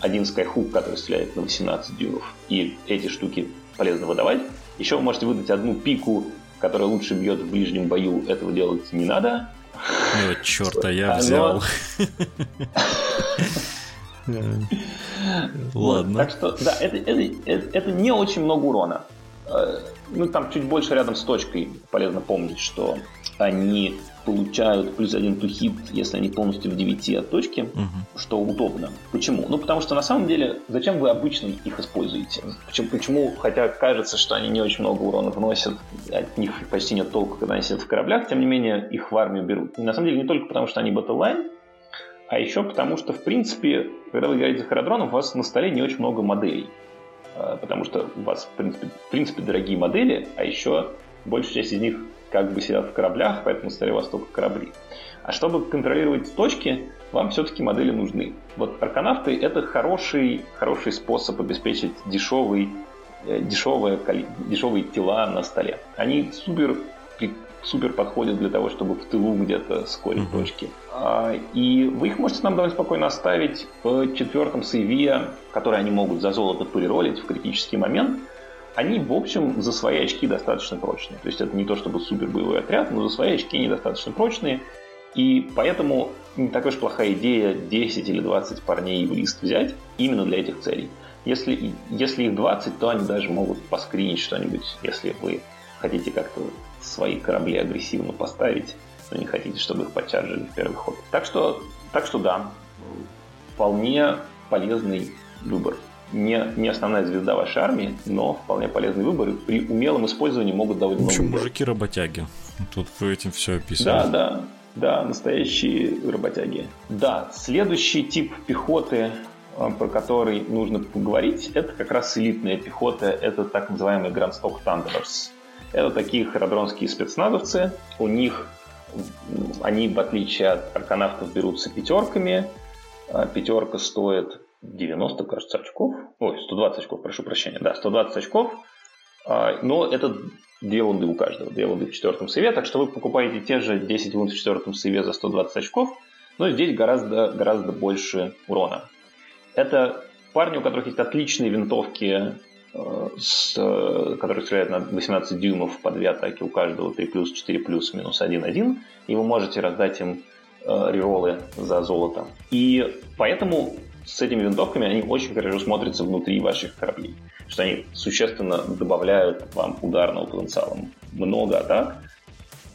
один скайхук, который стреляет на 18 дюймов. И эти штуки полезно выдавать. Еще вы можете выдать одну пику, которая лучше бьет в ближнем бою. Этого делать не надо. Ну, черта, я взял. Ладно. Так что, да, это, не очень много урона. Э, ну, там чуть больше рядом с точкой полезно помнить, что они получают плюс один тухит, если они полностью в 9 от точки, угу. что удобно. Почему? Ну, потому что на самом деле, зачем вы обычно их используете? Почему, почему, хотя кажется, что они не очень много урона вносят, от них почти нет толку, когда они сидят в кораблях, тем не менее, их в армию берут. И на самом деле, не только потому, что они батлайн, а еще потому, что, в принципе, когда вы играете за Харадроном, у вас на столе не очень много моделей. А, потому что у вас, в принципе, в принципе дорогие модели, а еще большая часть из них как бы сидят в кораблях, поэтому у вас только корабли. А чтобы контролировать точки, вам все-таки модели нужны. Вот арканавты — это хороший, хороший способ обеспечить дешевый, э, дешевые, дешевые тела на столе. Они супер, супер подходят для того, чтобы в тылу где-то скорить mm-hmm. точки. А, и вы их можете нам довольно спокойно оставить в четвертом сейве, который они могут за золото переролить в критический момент — они, в общем, за свои очки достаточно прочные. То есть это не то чтобы супер боевой отряд, но за свои очки они достаточно прочные. И поэтому не такая уж плохая идея 10 или 20 парней в лист взять именно для этих целей. Если, если их 20, то они даже могут поскринить что-нибудь, если вы хотите как-то свои корабли агрессивно поставить, но не хотите, чтобы их подчаржили в первый ход. Так что, так что да, вполне полезный выбор не, не основная звезда вашей армии, но вполне полезный выбор. И при умелом использовании могут довольно В общем, мужики-работяги. Тут вы этим все описано. Да, да. Да, настоящие работяги. Да, следующий тип пехоты, э, про который нужно поговорить, это как раз элитная пехота, это так называемые Грандсток Thunderers. Это такие харадронские спецназовцы. У них они, в отличие от арканавтов, берутся пятерками. Э, Пятерка стоит 90, кажется, очков. Ой, 120 очков, прошу прощения. Да, 120 очков. А, но это две лунды у каждого. Две лунды в четвертом сейве. Так что вы покупаете те же 10 лунд в четвертом сейве за 120 очков. Но здесь гораздо, гораздо больше урона. Это парни, у которых есть отличные винтовки, э, с, которые стреляют на 18 дюймов по две атаки у каждого, 3 плюс, 4 плюс, минус 1, 1. И вы можете раздать им э, реролы за золото. И поэтому с этими винтовками они очень хорошо смотрятся внутри ваших кораблей. Что они существенно добавляют вам ударного потенциала. Много атак,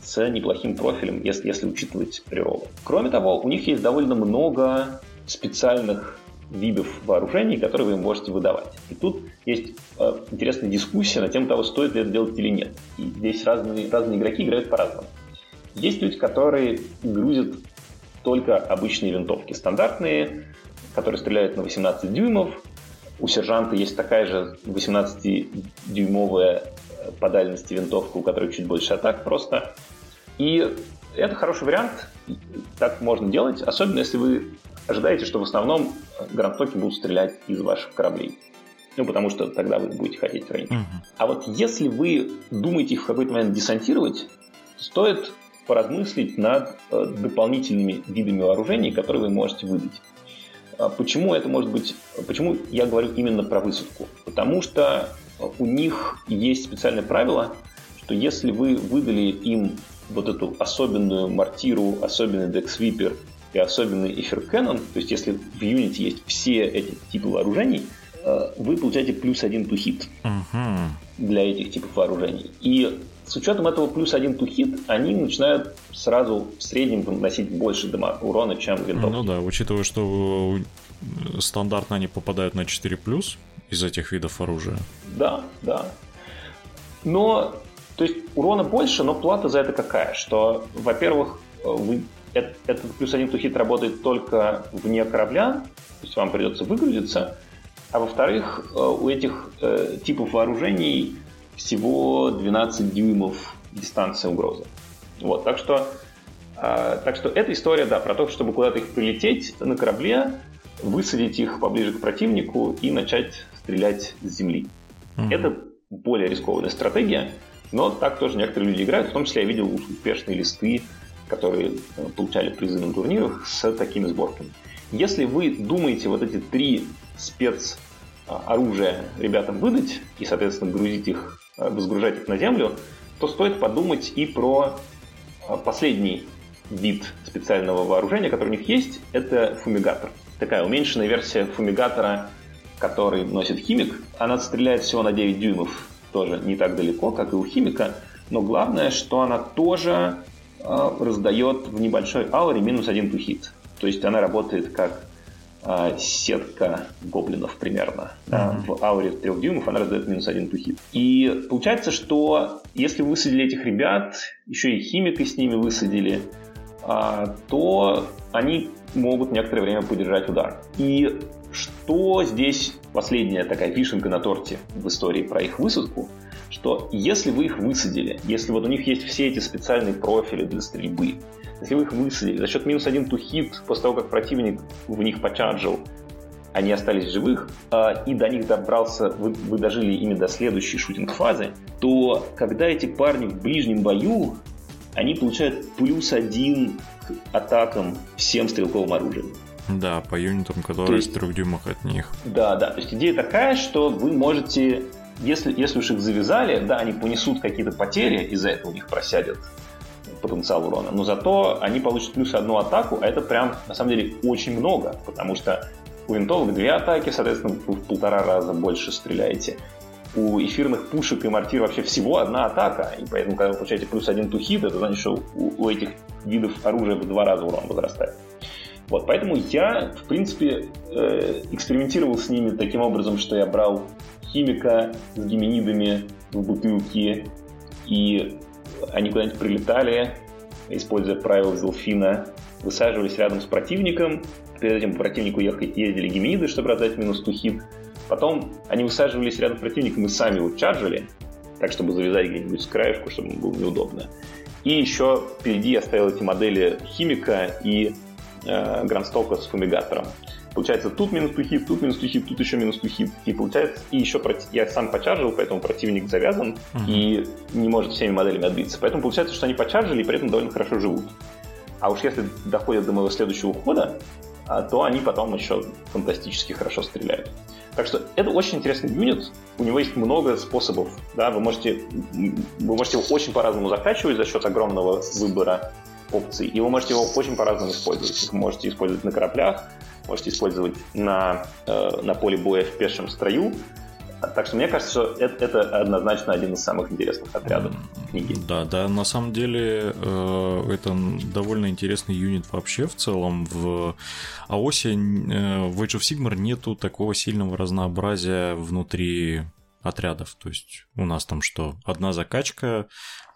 с неплохим профилем, если, если учитывать рероллы. Кроме того, у них есть довольно много специальных видов вооружений, которые вы можете выдавать. И тут есть э, интересная дискуссия на тему того, стоит ли это делать или нет. И здесь разные, разные игроки играют по-разному. Есть люди, которые грузят только обычные винтовки, стандартные, которые стреляют на 18 дюймов. У сержанта есть такая же 18-дюймовая э, по дальности винтовка, у которой чуть больше атак просто. И это хороший вариант, так можно делать, особенно если вы ожидаете, что в основном грандтоки будут стрелять из ваших кораблей. Ну, потому что тогда вы будете хотеть рейндж. Uh-huh. А вот если вы думаете их в какой-то момент десантировать, стоит поразмыслить над э, дополнительными видами вооружений, которые вы можете выдать. А почему это может быть... Почему я говорю именно про высадку? Потому что у них есть специальное правило, что если вы выдали им вот эту особенную мортиру, особенный дексвипер и особенный эфир Canon, то есть если в Unity есть все эти типы вооружений, э, вы получаете плюс один uh-huh. для этих типов вооружений. И с учетом этого плюс один hit, они начинают сразу в среднем наносить больше дыма, урона, чем винтовки. Ну да, учитывая, что э, стандартно они попадают на 4 плюс из этих видов оружия. Да, да. Но, то есть урона больше, но плата за это какая? Что, во-первых, вы этот плюс один тухит работает только вне корабля, то есть вам придется выгрузиться. А во-вторых, э, у этих э, типов вооружений всего 12 дюймов дистанция угрозы. Вот, так что, э, так что эта история, да, про то, чтобы куда-то их прилететь на корабле, высадить их поближе к противнику и начать стрелять с земли. Mm-hmm. Это более рискованная стратегия, но так тоже некоторые люди играют, в том числе я видел успешные листы которые э, получали призы на турнирах с такими сборками. Если вы думаете вот эти три спец оружия ребятам выдать и, соответственно, грузить их, возгружать их на землю, то стоит подумать и про э, последний вид специального вооружения, который у них есть, это фумигатор. Такая уменьшенная версия фумигатора, который носит химик. Она стреляет всего на 9 дюймов, тоже не так далеко, как и у химика, но главное, что она тоже а, раздает в небольшой ауре минус один тухит. То есть она работает как сетка гоблинов примерно. Mm-hmm. В ауре 3 дюймов она раздает минус один тухит. И получается, что если вы высадили этих ребят, еще и химика с ними высадили, э, то они могут некоторое время поддержать удар. И что здесь последняя такая вишенка на торте в истории про их высадку – что если вы их высадили, если вот у них есть все эти специальные профили для стрельбы, если вы их высадили за счет минус один hit, после того, как противник в них почарджил, они остались живых, э, и до них добрался, вы, вы дожили ими до следующей шутинг-фазы, то когда эти парни в ближнем бою, они получают плюс один к атакам всем стрелковым оружием. Да, по юнитам, которые есть, в трех дюймах от них. Да, да. То есть идея такая, что вы можете если, если уж их завязали, да, они понесут какие-то потери, из-за этого у них просядет потенциал урона, но зато они получат плюс одну атаку, а это прям, на самом деле, очень много, потому что у винтовок две атаки, соответственно, вы в полтора раза больше стреляете. У эфирных пушек и мортир вообще всего одна атака, и поэтому, когда вы получаете плюс один тухит, это значит, что у, у этих видов оружия в два раза урон возрастает. Вот, поэтому я, в принципе, э, экспериментировал с ними таким образом, что я брал химика с гименидами в бутылке, и они куда-нибудь прилетали, используя правила Зелфина, высаживались рядом с противником, перед этим по противнику ездили гимениды, чтобы раздать минус тухит, потом они высаживались рядом с противником и сами его чаржили, так, чтобы завязать где-нибудь с краешку, чтобы было неудобно. И еще впереди я ставил эти модели химика и э, грандстока с фумигатором. Получается, тут минус тухит, тут минус тухит, тут еще минус тухит. И получается, и еще я сам почаржил, поэтому противник завязан uh-huh. и не может всеми моделями отбиться. Поэтому получается, что они почаржили и при этом довольно хорошо живут. А уж если доходят до моего следующего ухода, а, то они потом еще фантастически хорошо стреляют. Так что это очень интересный юнит. У него есть много способов. Да, вы, можете, вы можете его очень по-разному закачивать за счет огромного выбора опций. И вы можете его очень по-разному использовать. Вы можете использовать на кораблях, можете использовать на, э, на поле боя в пешем строю, Так что мне кажется, что это, это однозначно один из самых интересных отрядов книги. Да, да, на самом деле э, это довольно интересный юнит вообще в целом. В АОСе э, в Age of Sigmar нету такого сильного разнообразия внутри отрядов. То есть у нас там что? Одна закачка,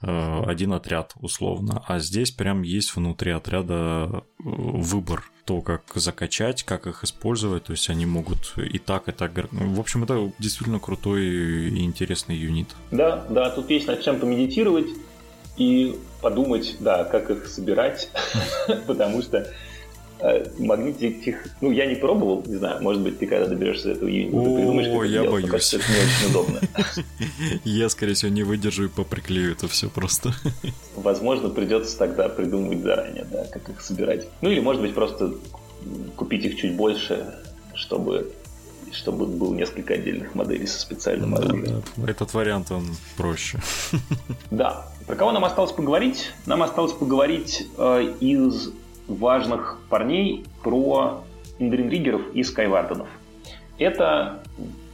э, один отряд условно. А здесь прям есть внутри отряда э, выбор то, как закачать, как их использовать. То есть они могут и так, и так. В общем, это действительно крутой и интересный юнит. Да, да, тут есть над чем помедитировать и подумать, да, как их собирать, потому что магнитик, ну, я не пробовал, не знаю, может быть, ты когда доберешься до этого июня, ты придумаешь, как я боюсь. это не очень удобно. Я, скорее всего, не выдержу и поприклею это все просто. Возможно, придется тогда придумывать заранее, да, как их собирать. Ну, или, может быть, просто купить их чуть больше, чтобы чтобы было несколько отдельных моделей со специальным да, оружием. Да. Этот вариант, он проще. Да. Про кого нам осталось поговорить? Нам осталось поговорить э, из важных парней про Индринригеров и Скайварденов. Это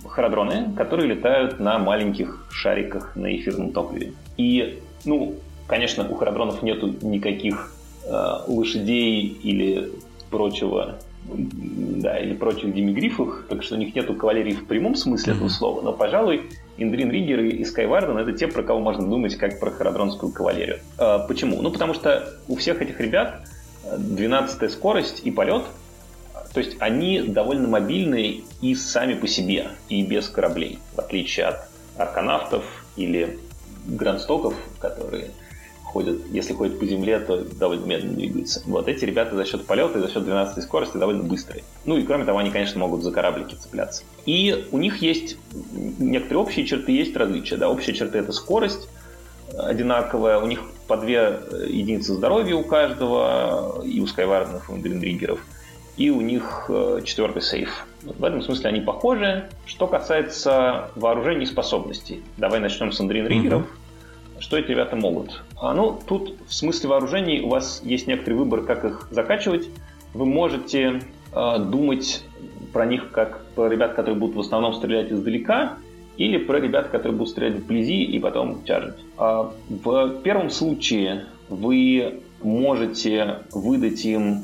харадроны, которые летают на маленьких шариках на эфирном топливе. И, ну, конечно, у харадронов нету никаких э, лошадей или прочего да, или прочих демигрифов, так что у них нету кавалерии в прямом смысле этого слова, но, пожалуй, Индрин Риггеры и Скайварден — это те, про кого можно думать как про харадронскую кавалерию. Э, почему? Ну, потому что у всех этих ребят 12 скорость и полет, то есть они довольно мобильные и сами по себе, и без кораблей, в отличие от арканавтов или грандстоков, которые ходят, если ходят по земле, то довольно медленно двигаются. Вот эти ребята за счет полета и за счет 12 скорости довольно быстрые. Ну и кроме того, они, конечно, могут за кораблики цепляться. И у них есть некоторые общие черты, есть различия. Да, общие черты это скорость, одинаковая. У них по две единицы здоровья у каждого, и у Скайварденов, и у Дриндриггеров. И у них э, четвертый сейф. В этом смысле они похожи. Что касается вооружений и способностей. Давай начнем с Андринриггеров. Mm-hmm. Что эти ребята могут? А, ну, тут в смысле вооружений у вас есть некоторый выбор, как их закачивать. Вы можете э, думать про них как про ребят, которые будут в основном стрелять издалека, или про ребят, которые будут стрелять вблизи и потом чаржить. А в первом случае вы можете выдать им,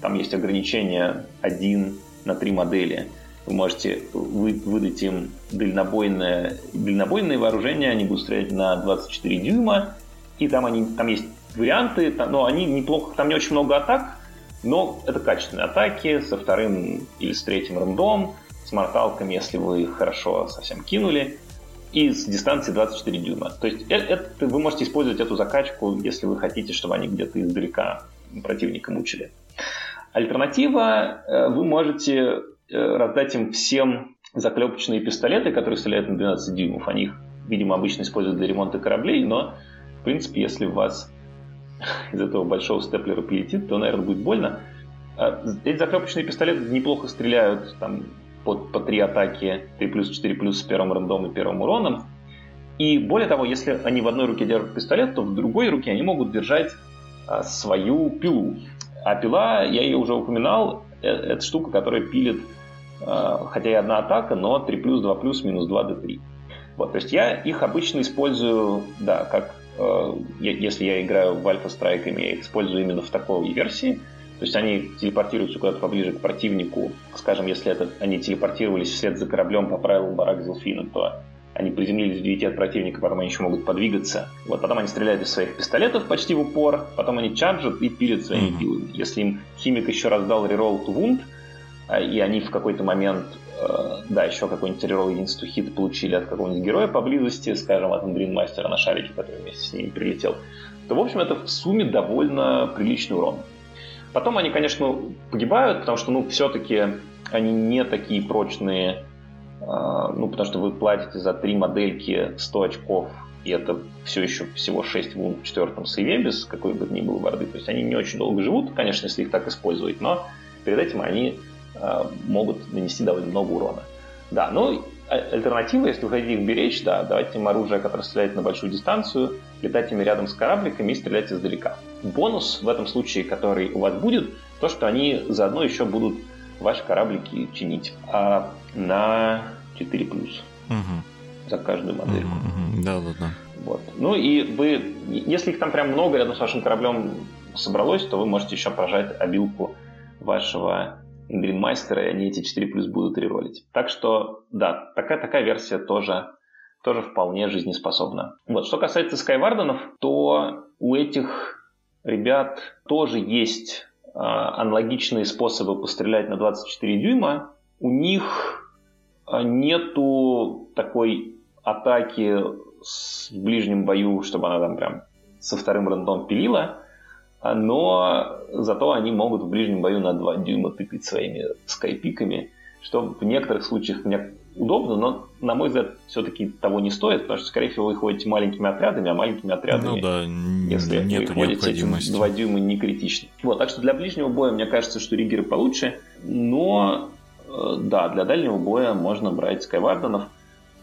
там есть ограничение 1 на 3 модели, вы можете вы, выдать им дальнобойное, дальнобойное вооружение, они будут стрелять на 24 дюйма, и там, они, там есть варианты, там, но они неплохо, там не очень много атак, но это качественные атаки со вторым или с третьим рандом, с морталками, если вы их хорошо совсем кинули, и с дистанции 24 дюйма. То есть это, это, вы можете использовать эту закачку, если вы хотите, чтобы они где-то издалека противника мучили. Альтернатива, э, вы можете э, раздать им всем заклепочные пистолеты, которые стреляют на 12 дюймов. Они их, видимо, обычно используют для ремонта кораблей, но, в принципе, если у вас из этого большого степлера полетит, то, наверное, будет больно. Эти заклепочные пистолеты неплохо стреляют там, под, по три атаки 3 плюс 4 плюс с первым рандом и первым уроном. И более того, если они в одной руке держат пистолет, то в другой руке они могут держать а, свою пилу. А пила, я ее уже упоминал, э, это штука, которая пилит, а, хотя и одна атака, но 3 плюс, 2 плюс, минус 2 d3. Вот, то есть я их обычно использую, да, как э, если я играю в альфа-страйками, я их использую именно в такой версии – то есть они телепортируются куда-то поближе к противнику. Скажем, если это, они телепортировались вслед за кораблем по правилам Барак Зелфина, то они приземлились в 9 от противника, потом они еще могут подвигаться. Вот потом они стреляют из своих пистолетов почти в упор, потом они чарджат и пилят своими mm-hmm. пилами. Если им химик еще раздал реролл to wound, а, и они в какой-то момент, э, да, еще какой-нибудь реролл единство хит получили от какого-нибудь героя поблизости, скажем, от Андрин на шарике, который вместе с ними прилетел, то, в общем, это в сумме довольно приличный урон. Потом они, конечно, погибают, потому что, ну, все-таки они не такие прочные, а, ну, потому что вы платите за три модельки 100 очков, и это все еще всего 6 вун в четвертом сейве без какой бы ни было борды. То есть они не очень долго живут, конечно, если их так использовать, но перед этим они а, могут нанести довольно много урона. Да, ну, а, альтернатива, если вы хотите их беречь, да, давайте им оружие, которое стреляет на большую дистанцию, летать ими рядом с корабликами и стрелять издалека. Бонус в этом случае, который у вас будет, то, что они заодно еще будут ваши кораблики чинить а на 4+. угу. за каждую модельку. Да, да, да. Вот. Ну и вы, если их там прям много рядом с вашим кораблем собралось, то вы можете еще прожать обилку вашего Гринмастера, и они эти 4 плюс будут реролить. Так что, да, такая, такая версия тоже, тоже вполне жизнеспособна. Вот. Что касается Скайварденов, то у этих ребят тоже есть э, аналогичные способы пострелять на 24 дюйма. У них а, нету такой атаки в ближнем бою, чтобы она там прям со вторым рандом пилила, но зато они могут в ближнем бою на 2 дюйма тыкать своими скайпиками, что в некоторых случаях мне удобно, но, на мой взгляд, все-таки того не стоит, потому что, скорее всего, вы ходите маленькими отрядами, а маленькими отрядами, ну, да, если нет вы ходите, эти 2 дюйма не критичны. Вот, так что для ближнего боя мне кажется, что риггеры получше, но э, да, для дальнего боя можно брать скайварденов.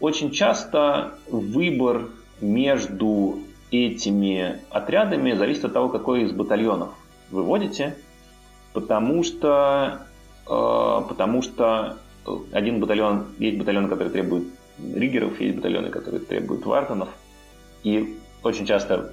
Очень часто выбор между этими отрядами зависит от того, какой из батальонов вы водите, потому что, э, потому что один батальон, есть батальоны, которые требуют риггеров, есть батальоны, которые требуют вартонов, и очень часто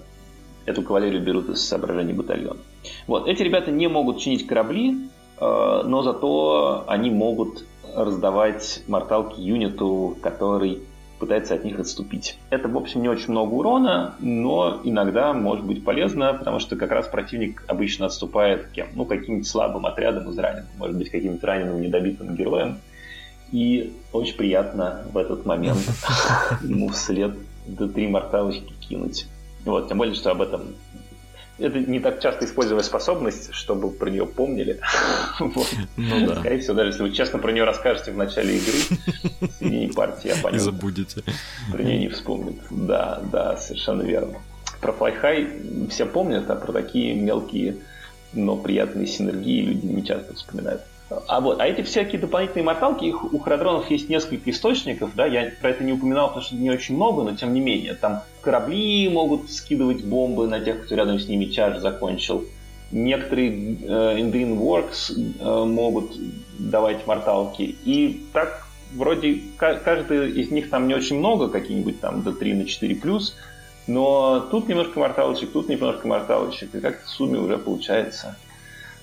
эту кавалерию берут из соображений батальона. Вот, эти ребята не могут чинить корабли, э, но зато они могут раздавать морталки юниту, который пытается от них отступить. Это, в общем, не очень много урона, но иногда может быть полезно, потому что как раз противник обычно отступает кем? Ну, каким-нибудь слабым отрядом из раненых, может быть, каким-нибудь раненым недобитым героем. И очень приятно в этот момент ему вслед до три морталочки кинуть. Вот, тем более, что об этом это не так часто используемая способность, чтобы про нее помнили. вот. ну, да. Скорее всего, даже если вы честно про нее расскажете в начале игры, в середине партии оппонента. И забудете. Про нее не вспомнят. Да, да, совершенно верно. Про флайхай все помнят, а про такие мелкие, но приятные синергии люди не часто вспоминают. А вот, а эти всякие дополнительные морталки, их у храдронов есть несколько источников, да, я про это не упоминал, потому что не очень много, но тем не менее, там корабли могут скидывать бомбы на тех, кто рядом с ними чаш закончил. Некоторые э, Endrin Works э, могут давать морталки. И так вроде каждый из них там не очень много, какие-нибудь там до 3 на 4 плюс, но тут немножко морталочек, тут немножко морталочек, и как-то в сумме уже получается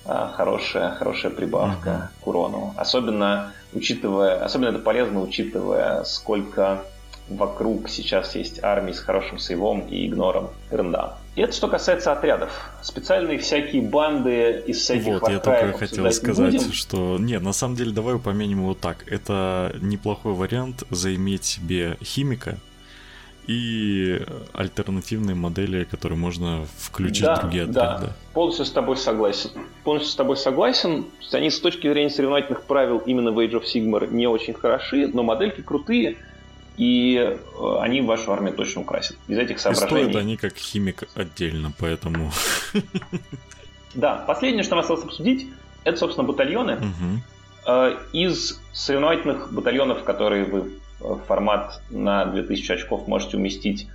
хорошая, хорошая прибавка uh-huh. к урону. Особенно учитывая, особенно это полезно, учитывая, сколько вокруг сейчас есть армии с хорошим сейвом и игнором ренда. И это что касается отрядов. Специальные всякие банды из всяких Вот, я только хотел сказать, будем. что... Не, на самом деле, давай упомянем его так. Это неплохой вариант заиметь себе химика, и альтернативные модели, которые можно включить да, в другие отряды. Да, полностью с тобой согласен. Полностью с тобой согласен. Они с точки зрения соревновательных правил именно в Age of Sigmar не очень хороши, но модельки крутые, и э, они вашу армию точно украсят. Без этих соображений. И стоят они как химик отдельно, поэтому... Да, последнее, что нам осталось обсудить, это, собственно, батальоны. Угу. Из соревновательных батальонов, которые вы формат на 2000 очков можете уместить.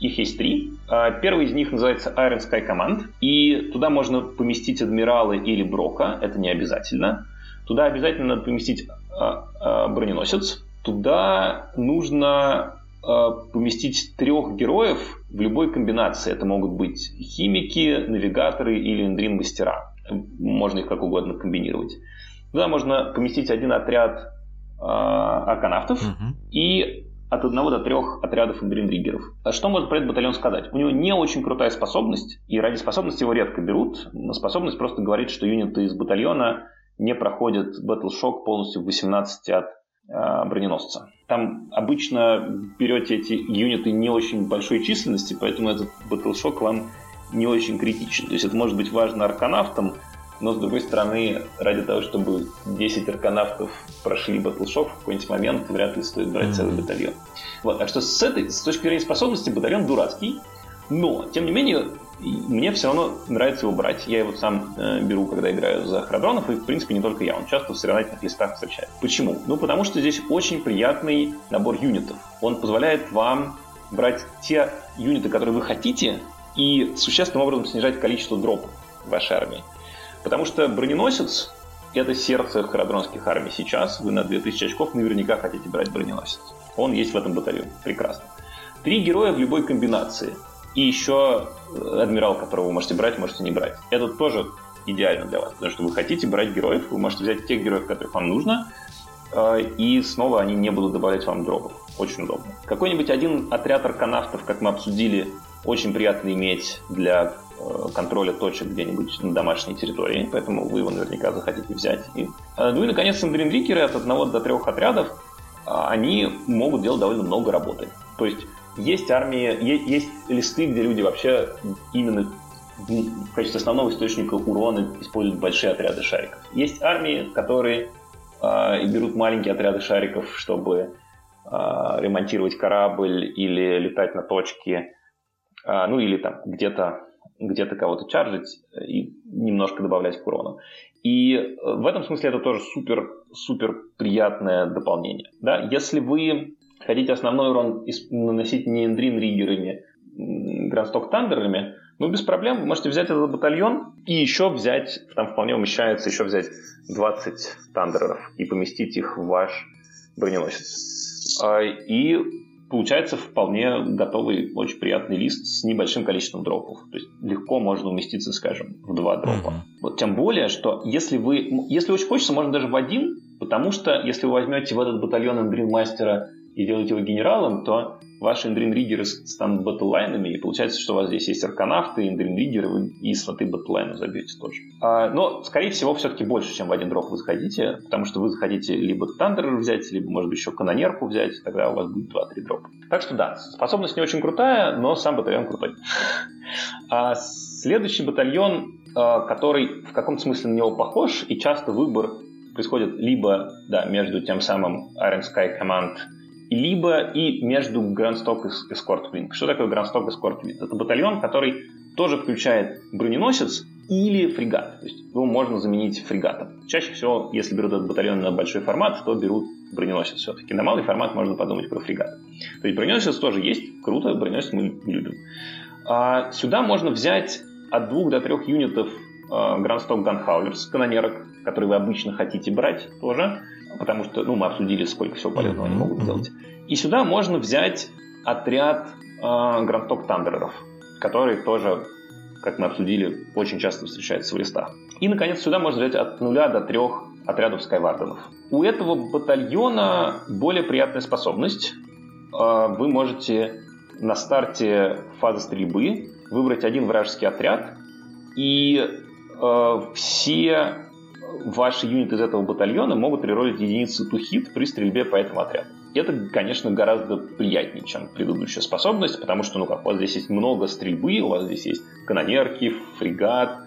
Их есть три. А, первый из них называется Iron Sky Command. И туда можно поместить адмиралы или брока. Это не обязательно. Туда обязательно надо поместить а, а, броненосец. Туда нужно поместить трех героев в любой комбинации. Это могут быть химики, навигаторы или эндрин-мастера. Можно их как угодно комбинировать. Туда можно поместить один отряд арканавтов угу. и от одного до трех отрядов индринриггеров. А что может про этот батальон сказать? У него не очень крутая способность, и ради способности его редко берут. Способность просто говорит, что юниты из батальона не проходят Battle Shock полностью в 18 от э, броненосца. Там обычно берете эти юниты не очень большой численности, поэтому этот Battle Shock вам не очень критичен. То есть это может быть важно арканавтам, но, с другой стороны, ради того, чтобы 10 арканавтов прошли батлшоп в какой-нибудь момент, вряд ли стоит брать mm-hmm. целый батальон. Вот, так что с этой, с точки зрения способности, батальон дурацкий, но, тем не менее, мне все равно нравится его брать. Я его сам э, беру, когда играю за храдронов, и, в принципе, не только я, он часто в соревновательных листах встречает. Почему? Ну, потому что здесь очень приятный набор юнитов. Он позволяет вам брать те юниты, которые вы хотите, и существенным образом снижать количество дропов в вашей армии. Потому что броненосец это сердце харадронских армий сейчас. Вы на 2000 очков наверняка хотите брать броненосец. Он есть в этом батальоне. Прекрасно. Три героя в любой комбинации. И еще э, адмирал, которого вы можете брать, можете не брать. Это тоже идеально для вас. Потому что вы хотите брать героев, вы можете взять тех героев, которых вам нужно, э, и снова они не будут добавлять вам дропов. Очень удобно. Какой-нибудь один отряд арканавтов, как мы обсудили, очень приятно иметь для контроля точек где-нибудь на домашней территории, поэтому вы его наверняка захотите взять. И, ну и, наконец, Сандринрикеры от одного до трех отрядов, они могут делать довольно много работы. То есть есть армии, есть листы, где люди вообще именно в качестве основного источника урона используют большие отряды шариков. Есть армии, которые э, берут маленькие отряды шариков, чтобы э, ремонтировать корабль или летать на точке, э, ну или там где-то где-то кого-то чаржить и немножко добавлять к урону. И в этом смысле это тоже супер, супер приятное дополнение. Да? Если вы хотите основной урон наносить не эндрин риггерами, грандсток тандерами, ну, без проблем, вы можете взять этот батальон и еще взять, там вполне умещается еще взять 20 тандеров и поместить их в ваш броненосец. А, и получается вполне готовый, очень приятный лист с небольшим количеством дропов. То есть легко можно уместиться, скажем, в два дропа. Uh-huh. Вот тем более, что если вы, если очень хочется, можно даже в один, потому что если вы возьмете в этот батальон Эндрин-мастера и делаете его генералом, то ваши эндрин-риггеры станут батллайнами, и получается, что у вас здесь есть арканавты, эндрин-риггеры, и слоты батллайна забьете тоже. А, но, скорее всего, все-таки больше, чем в один дроп вы заходите, потому что вы захотите либо Тандер взять, либо, может быть, еще канонерку взять, тогда у вас будет 2-3 дропа. Так что да, способность не очень крутая, но сам батальон крутой. А следующий батальон, а, который в каком-то смысле на него похож, и часто выбор происходит либо да, между тем самым Iron Sky Command либо и между Грандсток и Escort Wing. Что такое Грандсток и Escort Wing? Это батальон, который тоже включает броненосец или фрегат. То есть его можно заменить фрегатом. Чаще всего, если берут этот батальон на большой формат, то берут броненосец все-таки. На малый формат можно подумать про фрегат. То есть броненосец тоже есть, круто, броненосец мы любим. А сюда можно взять от двух до трех юнитов Грандсток Ганхаулерс, канонерок, которые вы обычно хотите брать тоже потому что ну, мы обсудили, сколько всего полезного они могут делать. И сюда можно взять отряд э, Тандереров, которые тоже, как мы обсудили, очень часто встречаются в листах. И, наконец, сюда можно взять от нуля до трех отрядов скайварденов. У этого батальона более приятная способность. Э, вы можете на старте фазы стрельбы выбрать один вражеский отряд, и э, все ваши юниты из этого батальона могут реролить единицы hit при стрельбе по этому отряду. Это, конечно, гораздо приятнее, чем предыдущая способность, потому что, ну как, у вас здесь есть много стрельбы, у вас здесь есть канонерки, фрегат,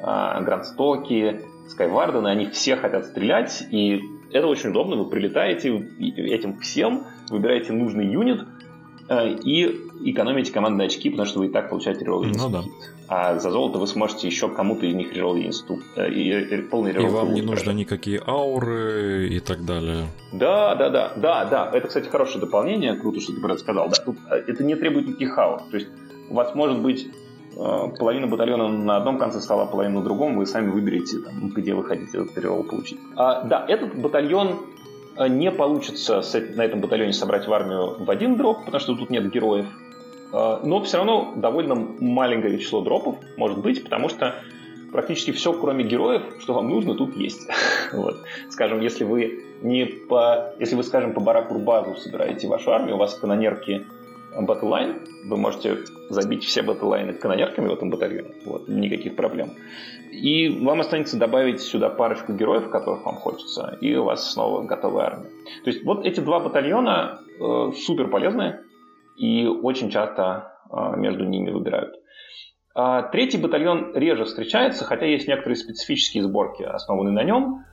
э, грандстоки, скайвардены, они все хотят стрелять, и это очень удобно, вы прилетаете этим всем, выбираете нужный юнит, и экономите командные очки, потому что вы и так получаете реролл Ну да. А за золото вы сможете еще кому-то из них реролл единству. Э, и, и, полный реролл. И вам не нужно никакие ауры и так далее. Да, да, да, да, да. Это, кстати, хорошее дополнение. Круто, что ты про это сказал. Да, тут э, это не требует никаких аур. То есть у вас может быть э, половина батальона на одном конце стола, половина на другом, вы сами выберете, там, где вы хотите этот реролл получить. А, да, этот батальон не получится на этом батальоне собрать в армию в один дроп, потому что тут нет героев. А, но все равно довольно маленькое число дропов может быть, потому что практически все, кроме героев, что вам нужно, тут есть. вот. Скажем, если вы не по, если вы, скажем, по Баракурбазу собираете вашу армию, у вас канонерки батлайн, вы можете забить все батлайны канонерками в этом батальоне, вот, никаких проблем. И вам останется добавить сюда парочку героев, которых вам хочется, и у вас снова готовая армия. То есть вот эти два батальона э, супер полезные, и очень часто а, между ними выбирают. А, третий батальон реже встречается, хотя есть некоторые специфические сборки, основанные на нем.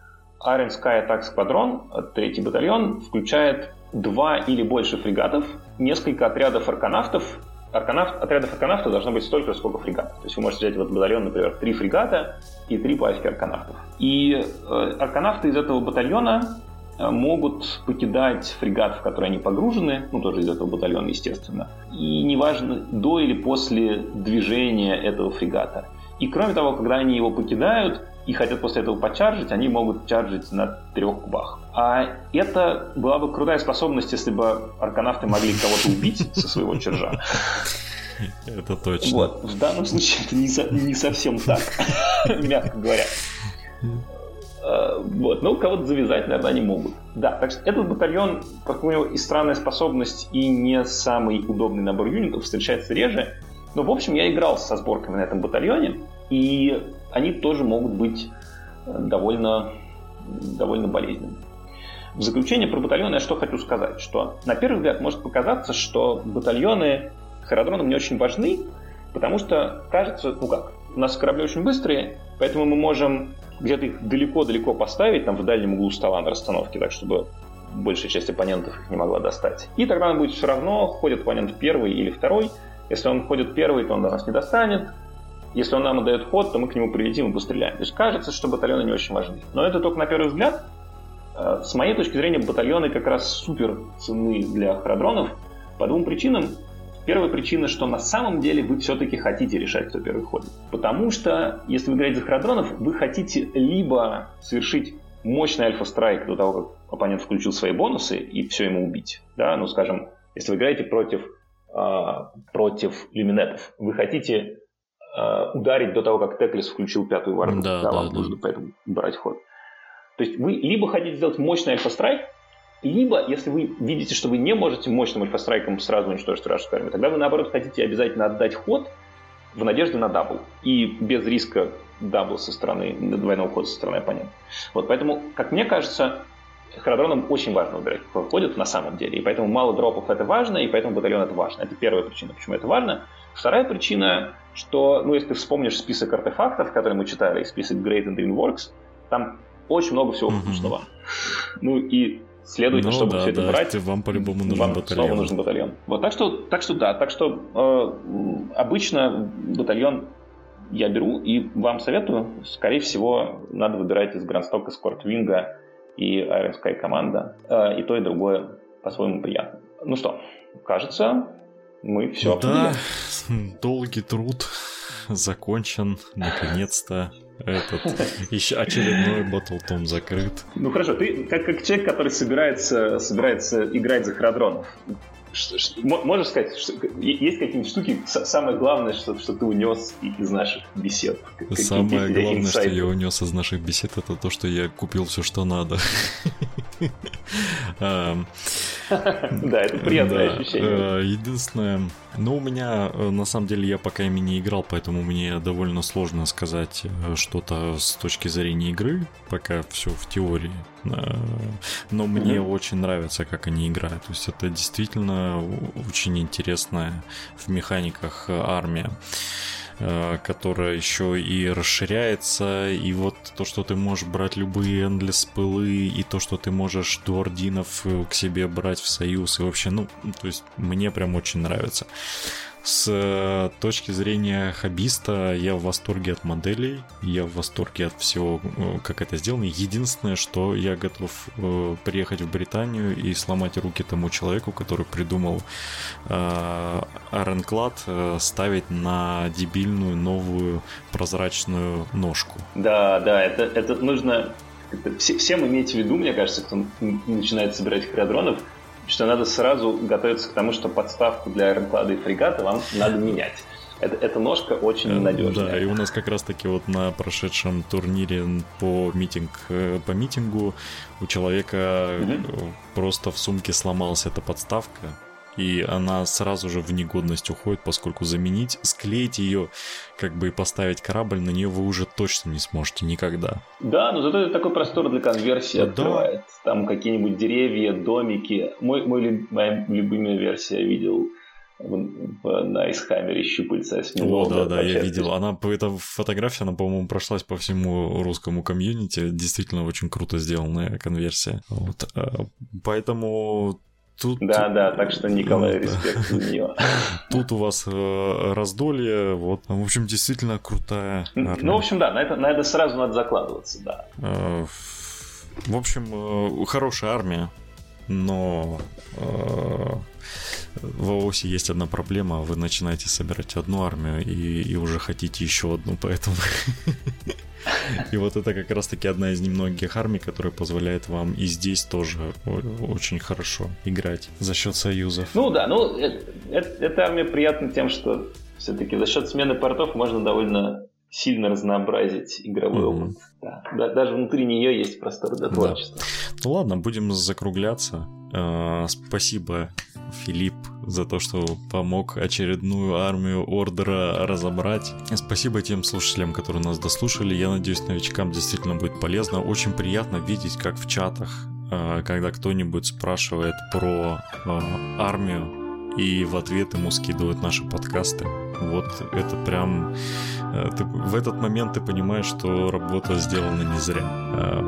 Iron Sky Attack Squadron, третий батальон, включает два или больше фрегатов, несколько отрядов арканавтов. Арканавт, отрядов арканавтов должно быть столько, сколько фрегатов. То есть вы можете взять в этот батальон, например, три фрегата и три пачки арканавтов. И э, арканавты из этого батальона Э, могут покидать фрегат, в который они погружены, ну, тоже из этого батальона, естественно. И неважно, до или после движения этого фрегата. И кроме того, когда они его покидают и хотят после этого почаржить, они могут чаржить на трех кубах. А это была бы крутая способность, если бы арканавты могли кого-то убить со своего чержа. Это точно. Вот. В данном случае это не, со, не совсем так, мягко говоря. Э, вот, но кого-то завязать, наверное, они могут. Да, так что этот батальон, как у него и странная способность, и не самый удобный набор юнитов, встречается реже. Но, в общем, я играл со сборками на этом батальоне, и они тоже могут быть э, довольно, довольно болезненными. В заключение про батальоны я что хочу сказать, что на первый взгляд может показаться, что батальоны с не очень важны, потому что кажется, ну как, у нас корабли очень быстрые, поэтому мы можем где-то их далеко-далеко поставить, там в дальнем углу стола на расстановке, так чтобы большая часть оппонентов их не могла достать. И тогда нам будет все равно, ходит оппонент первый или второй. Если он ходит первый, то он до нас не достанет. Если он нам отдает ход, то мы к нему прилетим и постреляем. То есть кажется, что батальоны не очень важны. Но это только на первый взгляд. Э, с моей точки зрения, батальоны как раз супер ценны для охрадронов по двум причинам. Первая причина, что на самом деле вы все-таки хотите решать, кто первый ходит. Потому что, если вы играете за храдронов, вы хотите либо совершить мощный альфа-страйк до того, как оппонент включил свои бонусы и все ему убить. Да? Ну, скажем, если вы играете против, против люминетов, вы хотите э, ударить до того, как Теклис включил пятую варду. Да, да, да, вам да. нужно поэтому брать ход. То есть вы либо хотите сделать мощный альфа-страйк, либо, если вы видите, что вы не можете мощным альфа-страйком сразу уничтожить вражескую армию, тогда вы, наоборот, хотите обязательно отдать ход в надежде на double. И без риска double со стороны, двойного хода со стороны оппонента. Вот, поэтому, как мне кажется, Харадронам очень важно выбирать, кто входит на самом деле. И поэтому мало дропов это важно, и поэтому батальон это важно. Это первая причина, почему это важно. Вторая причина, что, ну, если ты вспомнишь список артефактов, которые мы читали, список Great Endrinworks, там очень много всего вкусного. Mm-hmm. Ну и Следует, ну, чтобы да, все это да, брать, вам по-любому нужен вам батальон. Снова нужен батальон. Вот, так что, так что да, так что э, обычно батальон я беру и вам советую, скорее всего, надо выбирать из Грандстока Скортвинга и Iron Sky команда. Э, и то, и другое по-своему приятно. Ну что, кажется, мы все Да, долгий труд закончен, наконец-то этот еще очередной Батлтом закрыт. Ну хорошо, ты как, как человек, который собирается, собирается играть за храдронов, можешь сказать, что есть какие-нибудь штуки, самое главное, что, что ты унес из наших бесед? Самое главное, инсайты? что я унес из наших бесед, это то, что я купил все, что надо. Да, это приятное ощущение. Э, единственное, ну, у меня, э, на самом деле, я пока ими не играл, поэтому мне довольно сложно сказать э, что-то с точки зрения игры, пока все в теории. Но мне очень нравится, как они играют. То есть это действительно очень интересная в механиках армия. Э, которая еще и расширяется, и вот то, что ты можешь брать любые эндлес пылы, и то, что ты можешь дуардинов э, к себе брать в союз, и вообще, ну, то есть мне прям очень нравится. С э, точки зрения хоббиста я в восторге от моделей, я в восторге от всего, э, как это сделано. Единственное, что я готов э, приехать в Британию и сломать руки тому человеку, который придумал Ironclad ставить на дебильную новую прозрачную ножку. Да, да, это, это нужно это всем иметь в виду, мне кажется, кто начинает собирать хирадронов, что надо сразу готовиться к тому, что подставку для аэроклада и фрегата вам надо менять. Это, эта ножка очень э, ненадежная. Да, и у нас как раз-таки вот на прошедшем турнире по, митинг, э, по митингу у человека угу. просто в сумке сломалась эта подставка, и она сразу же в негодность уходит, поскольку заменить, склеить ее, как бы и поставить корабль, на нее вы уже точно не сможете никогда. Да, но зато это такой простор для конверсии да. открывает. Там какие-нибудь деревья, домики. Мой, мой, моя любимая версия видел на Исхаммере щупальца с него. О, да, да, я видел. Она, эта фотография, она, по-моему, прошлась по всему русскому комьюнити. Действительно очень круто сделанная конверсия. Вот. Э, поэтому Тут... Да, да, так что Николай, ну, респект за нее. Тут у вас э, раздолье, вот, в общем, действительно крутая армия. Ну, в общем, да, на это, на это сразу надо закладываться, да. Э, в общем, э, хорошая армия, но э, в ООСе есть одна проблема, вы начинаете собирать одну армию и, и уже хотите еще одну, поэтому... И вот это как раз-таки одна из немногих армий, которая позволяет вам и здесь тоже очень хорошо играть за счет союзов. Ну да, ну это, эта армия приятна тем, что все-таки за счет смены портов можно довольно сильно разнообразить игровой mm-hmm. опыт. Да. да, даже внутри нее есть простор для творчества. Да. Ну ладно, будем закругляться. Э, спасибо, Филипп, за то, что помог очередную армию Ордера разобрать. Спасибо тем слушателям, которые нас дослушали. Я надеюсь, новичкам действительно будет полезно. Очень приятно видеть, как в чатах, э, когда кто-нибудь спрашивает про э, армию, и в ответ ему скидывают наши подкасты. Вот это прям... Ты, в этот момент ты понимаешь, что работа сделана не зря.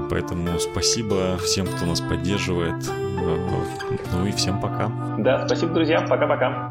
Поэтому спасибо всем, кто нас поддерживает. Ну и всем пока. Да, спасибо, друзья. Пока-пока.